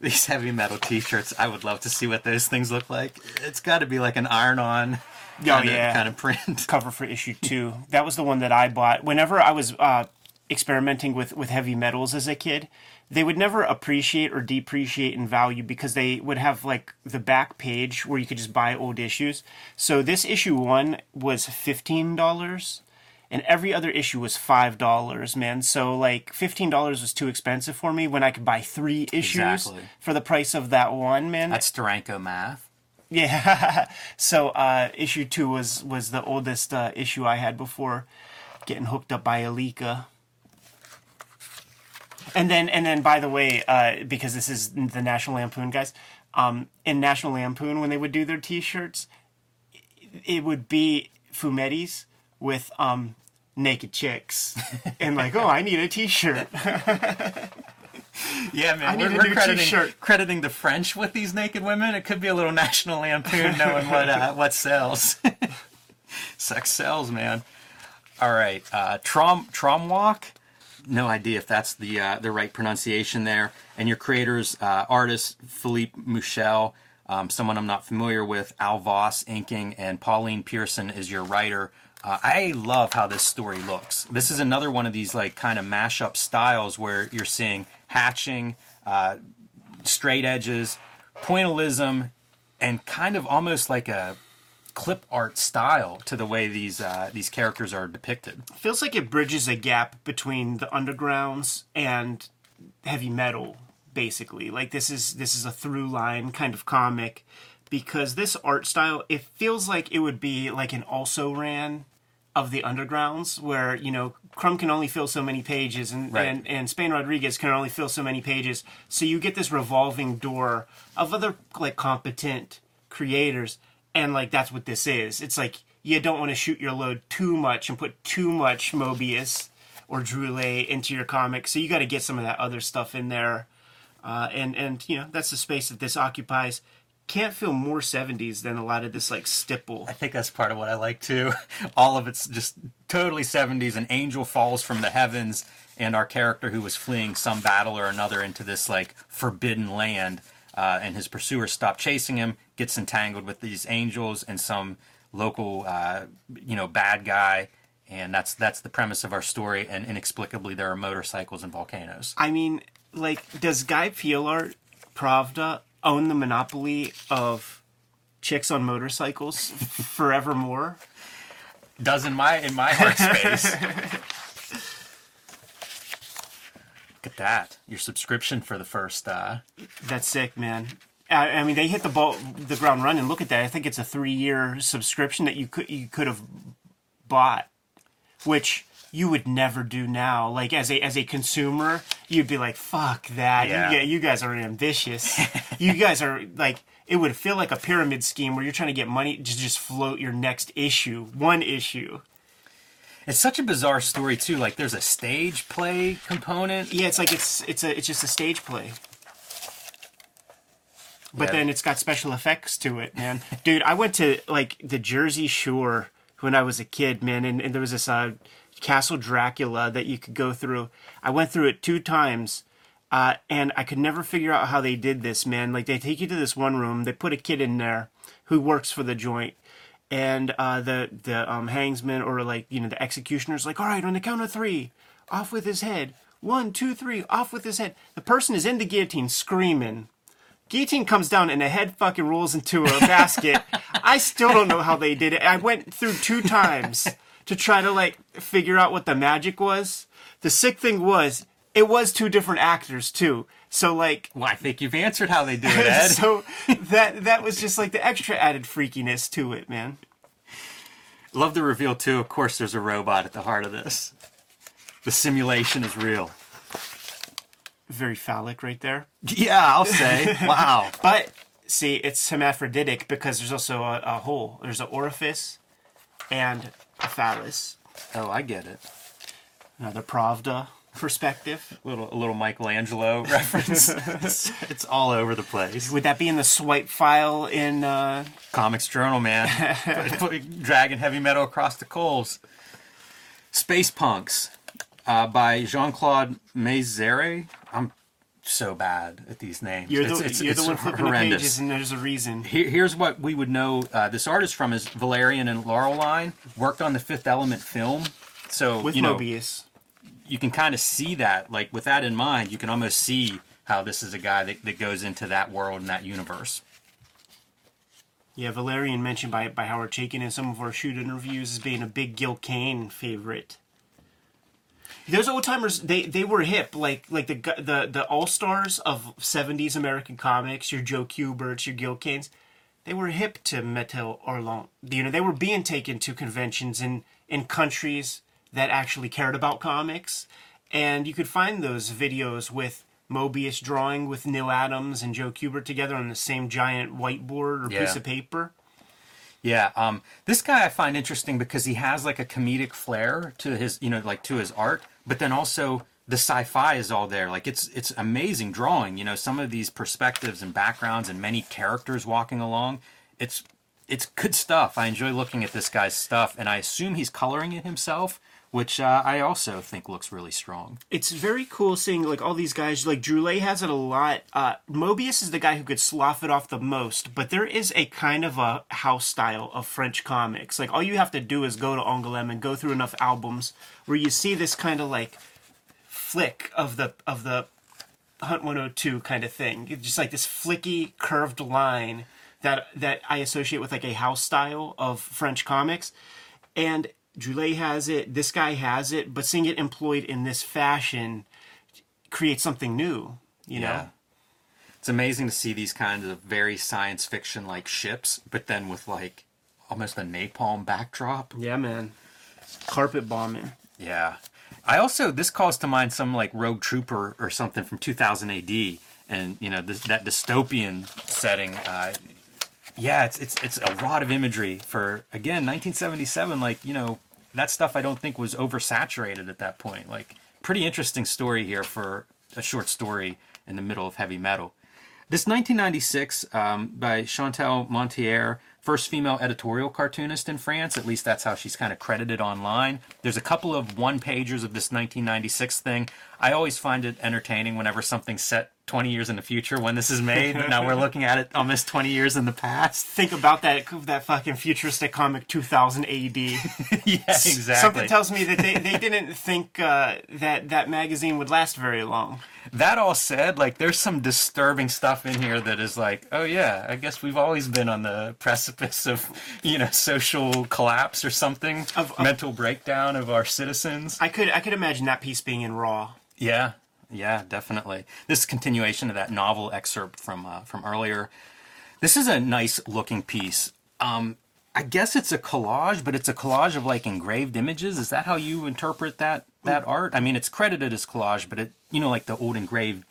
These heavy metal t-shirts, I would love to see what those things look like. It's got to be like an iron-on Oh, kind, yeah. of, kind of print. cover for issue two. That was the one that I bought. Whenever I was uh, experimenting with, with heavy metals as a kid, they would never appreciate or depreciate in value because they would have like the back page where you could just buy old issues. So this issue one was fifteen dollars. And every other issue was five dollars, man. So like fifteen dollars was too expensive for me when I could buy three issues Exactly. for the price of that one, man. That's Steranko math. Yeah. so uh, issue two was was the oldest uh, issue I had before getting hooked up by Alika. And then and then by the way, uh, because this is the National Lampoon guys, um, in National Lampoon when they would do their T-shirts, it would be fumettis with um, naked chicks, and like, oh, I need a T-shirt. Yeah, man. I we're, we're crediting, t-shirt. crediting the French with these naked women. It could be a little National Lampoon knowing what uh, what sells. Sex sells, man. All right, uh, Trom Tromwalk. No idea if that's the uh, the right pronunciation there. And your creators, uh, artist Philippe Michel, um, someone I'm not familiar with, Al Voss inking, and Pauline Pearson is your writer. Uh, I love how this story looks. This is another one of these like kind of mashup styles where you're seeing hatching, uh, straight edges, pointillism, and kind of almost like a clip art style to the way these uh, these characters are depicted. feels like it bridges a gap between the undergrounds and heavy metal basically like this is this is a through line kind of comic because this art style it feels like it would be like an also ran of the undergrounds where you know crumb can only fill so many pages and Right. and, and spain rodriguez can only fill so many pages. So you get this revolving door of other like competent creators and like that's what this is. It's like you don't want to shoot your load too much and put too much Moebius or Druillet into your comic. So you got to get some of that other stuff in there. Uh, and and you know that's the space that this occupies can't feel more 70s than a lot of this like stipple I think that's part of what I like too. All of it's just totally 70s. An angel falls from the heavens, and our character who was fleeing some battle or another into this like forbidden land, uh, and his pursuers stop chasing him, gets entangled with these angels and some local, uh, you know, bad guy. And that's that's the premise of our story. And inexplicably, there are motorcycles and volcanoes. I mean, like, does Guy Peellaert Pravda own the monopoly of chicks on motorcycles forevermore? Does in my in my heart space. Look at that! Your subscription for the first. Uh, That's sick, man. I, I mean, they hit the ball, the ground running. Look at that. I think it's a three-year subscription that you could you could have bought, which you would never do now. Like as a as a consumer, you'd be like, "Fuck that! Yeah. You, you guys are ambitious. you guys are like." It would feel like a pyramid scheme where you're trying to get money to just float your next issue, one issue. It's such a bizarre story too. Like there's a stage play component. Yeah, it's like it's it's a it's just a stage play. But Yeah. then it's got special effects to it, man. Dude, I went to like the Jersey Shore when I was a kid, man, and, and there was this uh, Castle Dracula that you could go through. I went through it two times, uh, and I could never figure out how they did this, man. Like they take you to this one room, they put a kid in there who works for the joint, and uh, the the um, hangsman or like you know the executioner's like, all right, on the count of three, off with his head. One, two, three, off with his head. The person is in the guillotine screaming Guillotine comes down and the head fucking rolls into a basket. I still don't know how they did it. I went through two times to try to like figure out what the magic was. The sick thing was it was two different actors too. So like Well, I think you've answered how they do it, Ed. so that that was just like the extra added freakiness to it, man. Love the reveal too. Of course, there's a robot at the heart of this. The simulation is real. Very phallic right there. Yeah, I'll say. wow. But see, it's hermaphroditic because there's also a, a hole. There's an orifice and a phallus. Oh, I get it. Another Pravda perspective. A little, a little Michelangelo reference. it's, it's all over the place. Would that be in the swipe file in uh Comics Journal, man. Put- put- Dragging heavy metal across the coals. Space Punks uh, by Jean Claude Mézières. I'm so bad at these names. you're the, It's- it's- you're it's the one flipping horrendous. the pages and there's a reason. Here, here's what we would know uh, this artist from is Valerian and Laureline worked on the Fifth Element film. So With you know Moebius. you can kind of see that. Like with that in mind, you can almost see how this is a guy that, that goes into that world and that universe. Yeah, Valerian mentioned by by Howard Chaykin in some of our shoot interviews as being a big Gil Kane favorite. Those old timers, they they were hip, like like the the the all stars of '70s American comics. Your Joe Kuberts, your Gil Kanes, they were hip to Metal Hurlant. You know, they were being taken to conventions in in countries that actually cared about comics, and you could find those videos with Moebius drawing with Neal Adams and Joe Kubert together on the same giant whiteboard or Yeah. piece of paper. Yeah, um, this guy I find interesting because he has like a comedic flair to his, you know, like to his art, but then also the sci-fi is all there. Like it's it's amazing drawing. You know, some of these perspectives and backgrounds and many characters walking along. It's it's good stuff. I enjoy looking at this guy's stuff, and I assume he's coloring it himself, which uh, I also think looks really strong. it's very cool seeing like all these guys like Druillet has it a lot. Uh, Moebius is the guy who could slough it off the most, but there is a kind of a house style of French comics. Like all you have to do is go to Angoulême and go through enough albums where you see this kind of like flick of the of the Hunt 102 kind of thing. It's just like this flicky curved line that that I associate with like a house style of French comics. And Druillet has it, this guy has it, but seeing it employed in this fashion creates something new, you know? Yeah. It's amazing to see these kinds of very science fiction like ships, but then with like almost a napalm backdrop. Yeah, man. Carpet bombing. Yeah. I also this calls to mind some like Rogue Trooper or something from 2000 AD, and you know this, that dystopian setting. Uh, yeah, it's it's it's a lot of imagery for again 1977. Like you know that stuff I don't think was oversaturated at that point. Like pretty interesting story here for a short story in the middle of heavy metal. This 1996 um, by Chantal Montellier, first female editorial cartoonist in France. At least that's how she's kind of credited online. There's a couple of one pagers of this 1996 thing. I always find it entertaining whenever something's set 20 years in the future when this is made. now we're looking at it almost 20 years in the past. Think about that that fucking futuristic comic 2000 AD. yeah, exactly. Something tells me that they, they didn't think uh, that that magazine would last very long. that all said, like there's some disturbing stuff in here that is like, oh yeah, I guess we've always been on the precipice of, you know, social collapse or something, Of- of- mental breakdown of our citizens. I could I could imagine that piece being in Raw. Yeah, yeah, definitely. This continuation of that novel excerpt from uh, from earlier. This is a nice looking piece. Um, I guess it's a collage, but it's a collage of like engraved images. Is that how you interpret that that art? I mean, it's credited as collage, but it you know like the old engraved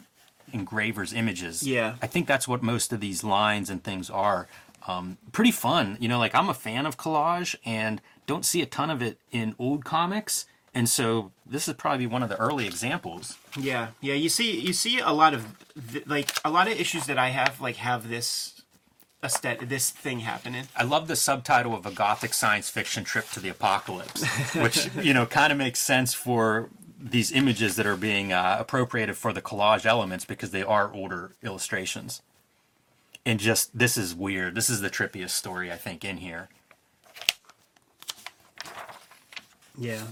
engravers images. Yeah. I think that's what most of these lines and things are. Um, pretty fun, you know. Like I'm a fan of collage, and don't see a ton of it in old comics. And so this is probably one of the early examples. Yeah, yeah. You see, you see a lot of th- like a lot of issues that I have like have this aesthetic, this thing happening. I love the subtitle of a gothic science fiction trip to the apocalypse, which you know kind of makes sense for these images that are being uh, appropriated for the collage elements because they are older illustrations. And just this is weird. This is the trippiest story I think in here. Yeah.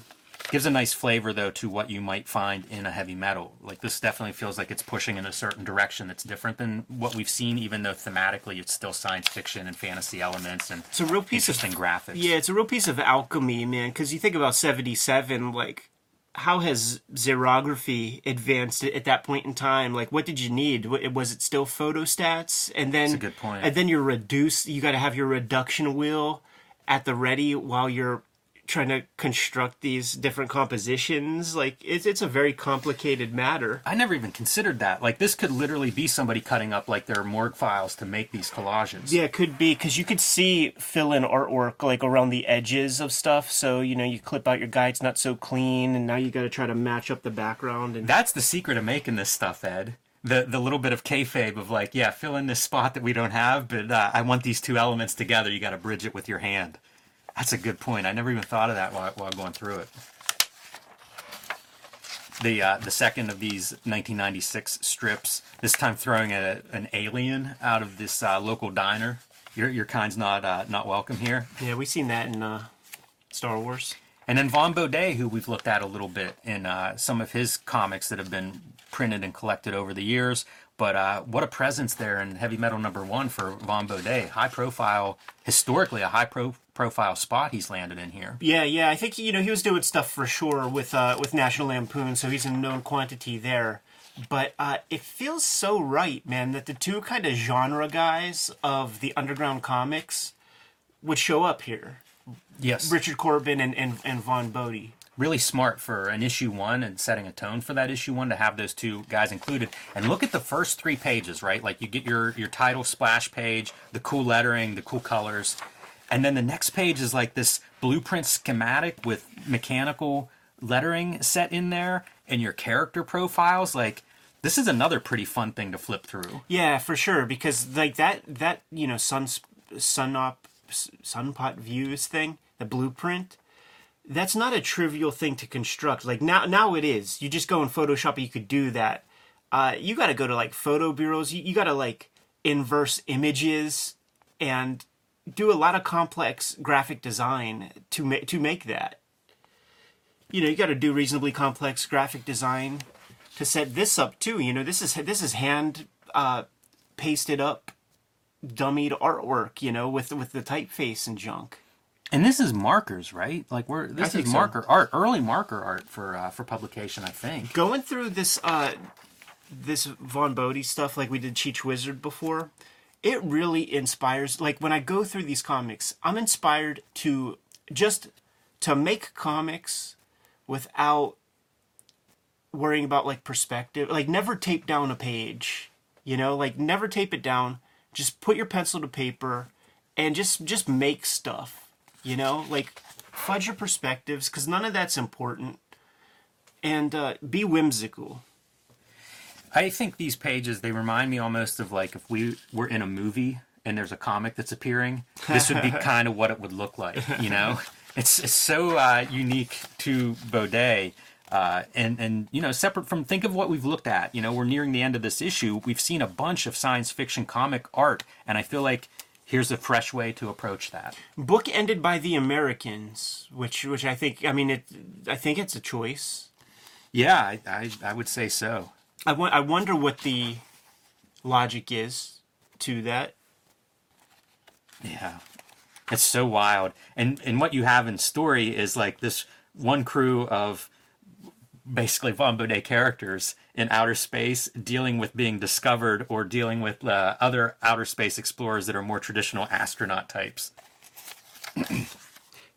Gives a nice flavor though to what you might find in a heavy metal. Like this definitely feels like it's pushing in a certain direction that's different than what we've seen, even though thematically it's still science fiction and fantasy elements and It's a real piece of interesting graphics. Yeah, it's a real piece of alchemy, man. Because you think about '77, like how has xerography advanced at that point in time? Like, what did you need? Was it still photostats? And then, a good point. And then you're reduced. You got to have your reduction wheel at the ready while you're trying to construct these different compositions. Like, it's it's a very complicated matter. I never even considered that. Like this could literally be somebody cutting up like their morgue files to make these collages. Yeah, it could be because you could see fill in artwork like around the edges of stuff. So you know, you clip out your guy; it's not so clean, and now you got to try to match up the background. And That's the secret of making this stuff, Ed. The the little bit of kayfabe of like, yeah, fill in this spot that we don't have, but uh, I want these two elements together. You got to bridge it with your hand. That's a good point. I never even thought of that while, while going through it. The uh, the second of these 1996 strips, this time throwing a, an alien out of this uh, local diner. Your your kind's not uh, not welcome here. yeah, we've seen that in uh, Star Wars. And then Vaughn Bodē, who we've looked at a little bit in uh, some of his comics that have been printed and collected over the years. But uh, what a presence there in Heavy Metal number one for Vaughn Bodē. High profile, historically, a high pro- profile spot he's landed in here. Yeah, yeah, I think you know he was doing stuff for sure with uh, with National Lampoon, so he's a known quantity there. But uh, it feels so right, man, that the two kind of genre guys of the underground comics would show up here. Yes. Richard Corbin and, and, and Vaughn Bodē. Really smart for an issue one and setting a tone for that issue one to have those two guys included. And look at the first three pages, right? Like you get your, your title splash page, the cool lettering, the cool colors. And then the next page is like this blueprint schematic with mechanical lettering set in there and your character profiles. Like this is another pretty fun thing to flip through. Yeah, for sure. Because like that that you know sun sun sunop sunpot views thing, the blueprint. That's not a trivial thing to construct. Like now now it is. You just go in Photoshop, you could do that. Uh, you got to go to like photo bureaus. You, you got to like inverse images and do a lot of complex graphic design to make to make that. You know, you got to do reasonably complex graphic design to set this up too. You know, this is this is hand uh, pasted up, dummied artwork. You know, with with the typeface and junk. And this is markers, right? Like we're this is so. marker art, early marker art for uh, for publication, I think. Going through this uh, this Vaughn Bodē stuff, like we did Cheech Wizard before, it really inspires. Like when I go through these comics, I'm inspired to just to make comics without worrying about like perspective. Like never tape down a page, you know, like never tape it down. Just put your pencil to paper and just just make stuff. You know, like fudge your perspectives because none of that's important. And uh, be whimsical. I think these pages they remind me almost of like if we were in a movie and there's a comic that's appearing, this would be kind of what it would look like. You know, it's it's so uh, unique to Bodē. Uh, and and you know, separate from think of what we've looked at. You know, we're nearing the end of this issue. We've seen a bunch of science fiction comic art, and I feel like here's a fresh way to approach that. Book ended by the Americans, which which I think I mean it. I think it's a choice. Yeah, I I, I would say so. I I wonder what the logic is to that. Yeah. It's so wild. And and what you have in story is like this one crew of basically Vaughn characters in outer space dealing with being discovered or dealing with uh, other outer space explorers that are more traditional astronaut types.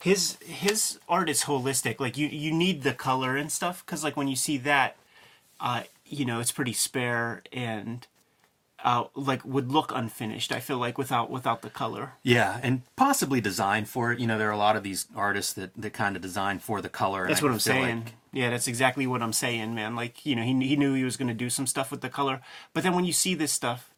His his art is holistic. Like you you need the color and stuff because like when you see that, uh, you know it's pretty spare and. Uh, like would look unfinished. I feel like without without the color. Yeah, and possibly designed for it. You know, there are a lot of these artists that, that kind of design for the color. That's what I'm saying. like- Yeah, that's exactly what I'm saying, man. Like, you know, he, he knew he was going to do some stuff with the color. But then when you see this stuff,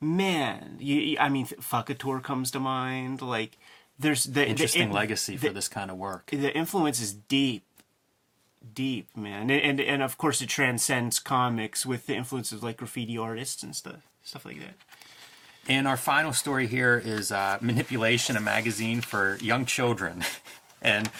man, you, I mean, Fucator comes to mind. Like, there's the interesting the, legacy the, for this kind of work. The influence is deep, deep, man. And, and, and of course, it transcends comics with the influence of like graffiti artists and stuff, stuff like that. And our final story here is uh, Manipulation, a magazine for young children. and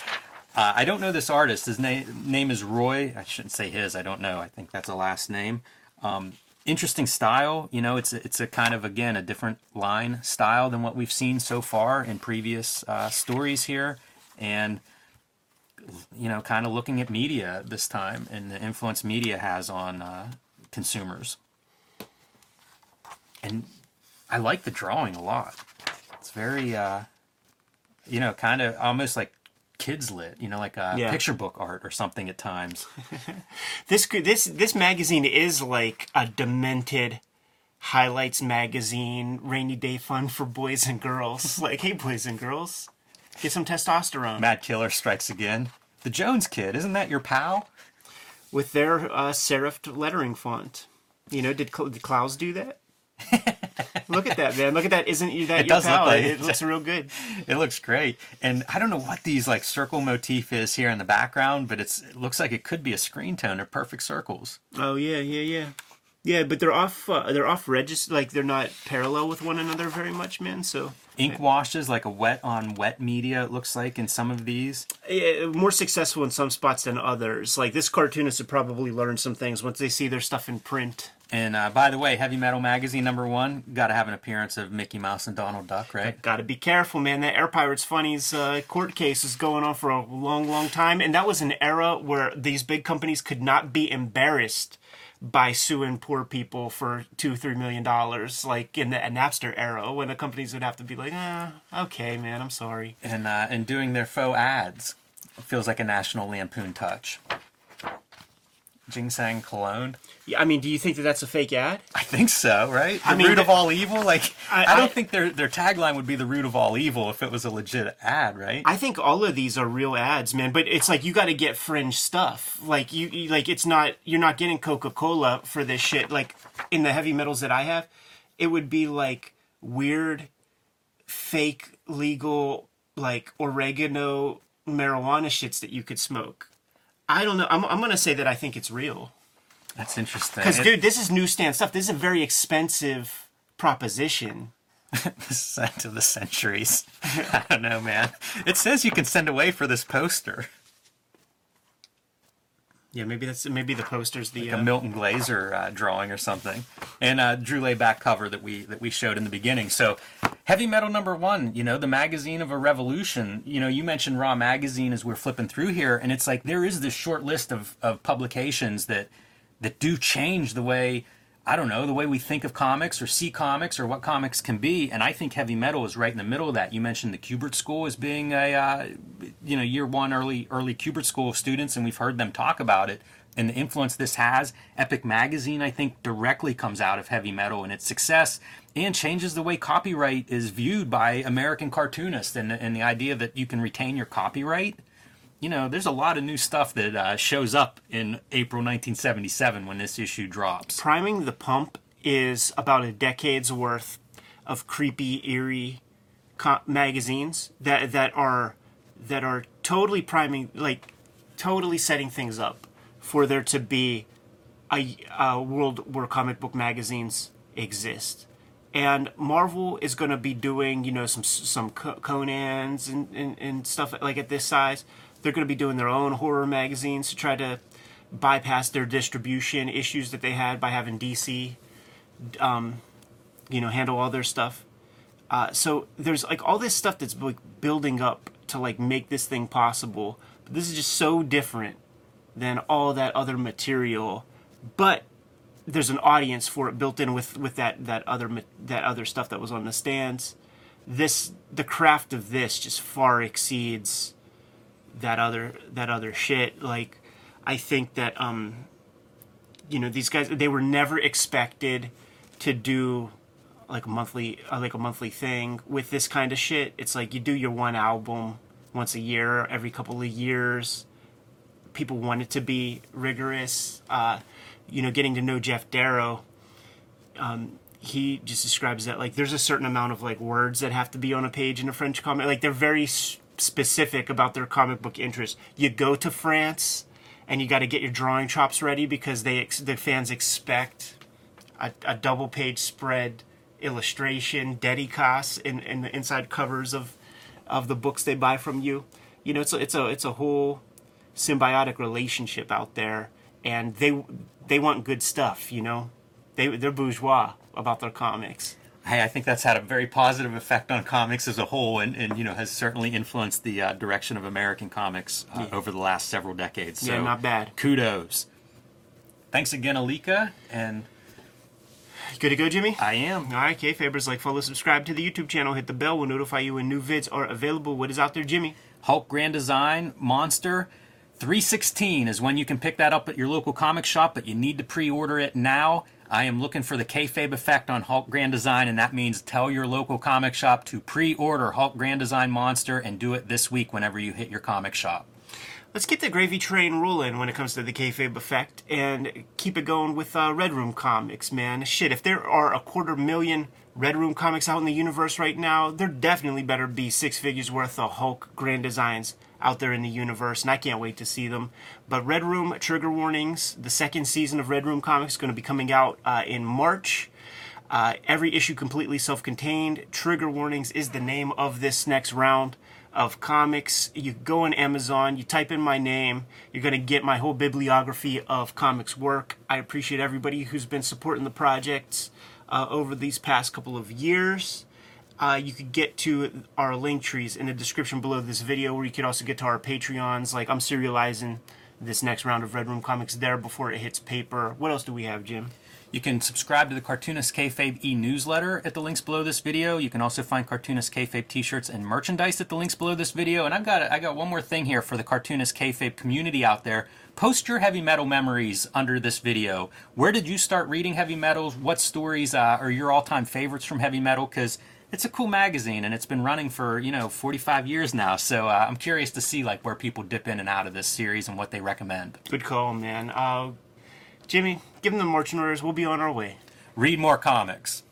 Uh, I don't know this artist. His name name is Roy. I shouldn't say his. I don't know. I think that's a last name. Um, interesting style. You know, it's a, it's a kind of again a different line style than what we've seen so far in previous uh, stories here, and you know, kind of looking at media this time and the influence media has on uh, consumers. And I like the drawing a lot. It's very, uh, you know, kind of almost like kids lit, you know, like a Yeah. picture book art or something at times. This this this magazine is like a demented highlights magazine, rainy day fun for boys and girls. like, hey, boys and girls, get some testosterone Mad Killer strikes again. The Jones kid, isn't that your pal? with their uh, serifed lettering font. You know, did, Cl- did Klaus do that? Look at that, man! Look at that! Isn't you that It your does look pal? like it it. looks real good. It looks great. And I don't know what these like circle motif is here in the background, but it's it looks like it could be a screen tone or perfect circles. Oh yeah, yeah, yeah, yeah. But they're off. Uh, they're off register. Like they're not parallel with one another very much, man. So Ink washes like a wet on wet media, it looks like in some of these. eh, more successful in some spots than others. Like this cartoonist would probably learn some things once they see their stuff in print. And uh, by the way, Heavy Metal Magazine number one got to have an appearance of Mickey Mouse and Donald Duck, right? Got to be careful, man. That Air Pirates Funnies uh, court case is going on for a long, long time, and that was an era where these big companies could not be embarrassed by suing poor people for two, three million dollars, like in the Napster era, when the companies would have to be like, ah, okay, man, I'm sorry. And uh, and doing their faux ads feels like a National Lampoon touch. Ginseng cologne. Yeah, I mean, do you think that that's a fake ad? I think so, right? The I mean, root of all evil. Like I, I- don't I- think their their tagline would be the root of all evil if it was a legit ad, right? I think all of these are real ads, man. But it's like you got to get fringe stuff. Like you, you- like it's not you're not getting Coca Cola for this shit. Like in the heavy metals that I have, it would be like weird, fake, legal, like oregano marijuana shits that you could smoke. I don't know. I'm, I'm gonna say that I think it's real. That's interesting. Because dude, this is newsstand stuff. This is a very expensive proposition. the scent of the centuries. I don't know, man. It says you can send away for this poster. Yeah, maybe that's maybe the posters. The a uh, Milton Glaser uh, drawing or something, and uh, Druillet back cover that we that we showed in the beginning. So, heavy metal number one, you know, the magazine of a revolution. You know, you mentioned Raw magazine as we're flipping through here, and it's like there is this short list of of publications that that do change the way I don't know the way we think of comics or see comics or what comics can be. And I think heavy metal is right in the middle of that. You mentioned the Kubert School as being a uh, you know year one early early Kubert School of students, and we've heard them talk about it and the influence this has. Epic Magazine, I think, directly comes out of heavy metal and its success. And changes the way copyright is viewed by American cartoonists, and, and the idea that you can retain your copyright you know, there's a lot of new stuff that uh, shows up in April 1977 when this issue drops. priming the pump is about a decade's worth of creepy, eerie co- magazines that that are that are totally priming, like totally setting things up for there to be a, a world where comic book magazines exist. And Marvel is going to be doing, you know, some some Conans and, and, and stuff like at this size. They're going to be doing their own horror magazines to try to bypass their distribution issues that they had by having DC, um, you know, handle all their stuff. Uh, so there's like all this stuff that's like building up to like make this thing possible. But this is just so different than all that other material. But there's an audience for it built in with with that that other that other stuff that was on the stands. This the craft of this just far exceeds that other that other shit. Like I think that um you know these guys they were never expected to do like a monthly uh, like a monthly thing with this kind of shit. It's like you do your one album once a year, every couple of years. People want it to be rigorous. Uh, you know, getting to know Geof Darrow, um, he just describes that like there's a certain amount of like words that have to be on a page in a French comic. Like they're very specific about their comic book interest. You go to France and you got to get your drawing chops ready because they ex- the fans expect a, a double page spread illustration, dedicas in, in the inside covers of of the books they buy from you. you know, it's a, it's a it's a whole symbiotic relationship out there, and they they want good stuff. You know, they they're bourgeois about their comics. Hey, I think that's had a very positive effect on comics as a whole, and, and you know has certainly influenced the uh, direction of American comics uh, over the last several decades. So Yeah, not bad. Kudos. Thanks again, Alika, and good to go, Jimmy? I am. All right, Kayfabers, like, follow, subscribe to the YouTube channel, hit the bell. We'll notify you when new vids are available. What is out there, Jimmy? Hulk Grand Design Monster 316 is when you can pick that up at your local comic shop, but you need to pre-order it now. I am looking for the kayfabe effect on Hulk Grand Design, and that means tell your local comic shop to pre-order Hulk Grand Design Monster and do it this week whenever you hit your comic shop. Let's get the gravy train rolling when it comes to the kayfabe effect, and keep it going with uh, Red Room comics, man. Shit, if there are a quarter million Red Room comics out in the universe right now, there definitely better be six figures worth of Hulk Grand Designs out there in the universe, and I can't wait to see them. But Red Room Trigger Warnings, the second season of Red Room Comics, is going to be coming out uh, in March. Uh, every issue completely self-contained. Trigger warnings is the name of this next round of comics. You go on Amazon, you type in my name, you're going to get my whole bibliography of comics work. I appreciate everybody who's been supporting the projects uh, over these past couple of years. Uh, you could get to our link trees in the description below this video, where you could also get to our Patreons. Like I'm serializing this next round of Red Room Comics there before it hits paper. What else do we have, Jim? You can subscribe to the Cartoonist Kayfabe e-newsletter at the links below this video. You can also find Cartoonist Kayfabe t-shirts and merchandise at the links below this video. And I've got I got one more thing here for the Cartoonist Kayfabe community out there. Post your heavy metal memories under this video. Where did you start reading heavy metals? What stories uh, are your all-time favorites from heavy metal? Because it's a cool magazine and it's been running for you know 45 years now. So uh, I'm curious to see like where people dip in and out of this series and what they recommend. Good call, man. Uh, Jimmy, give them the marching orders. We'll be on our way. Read more comics.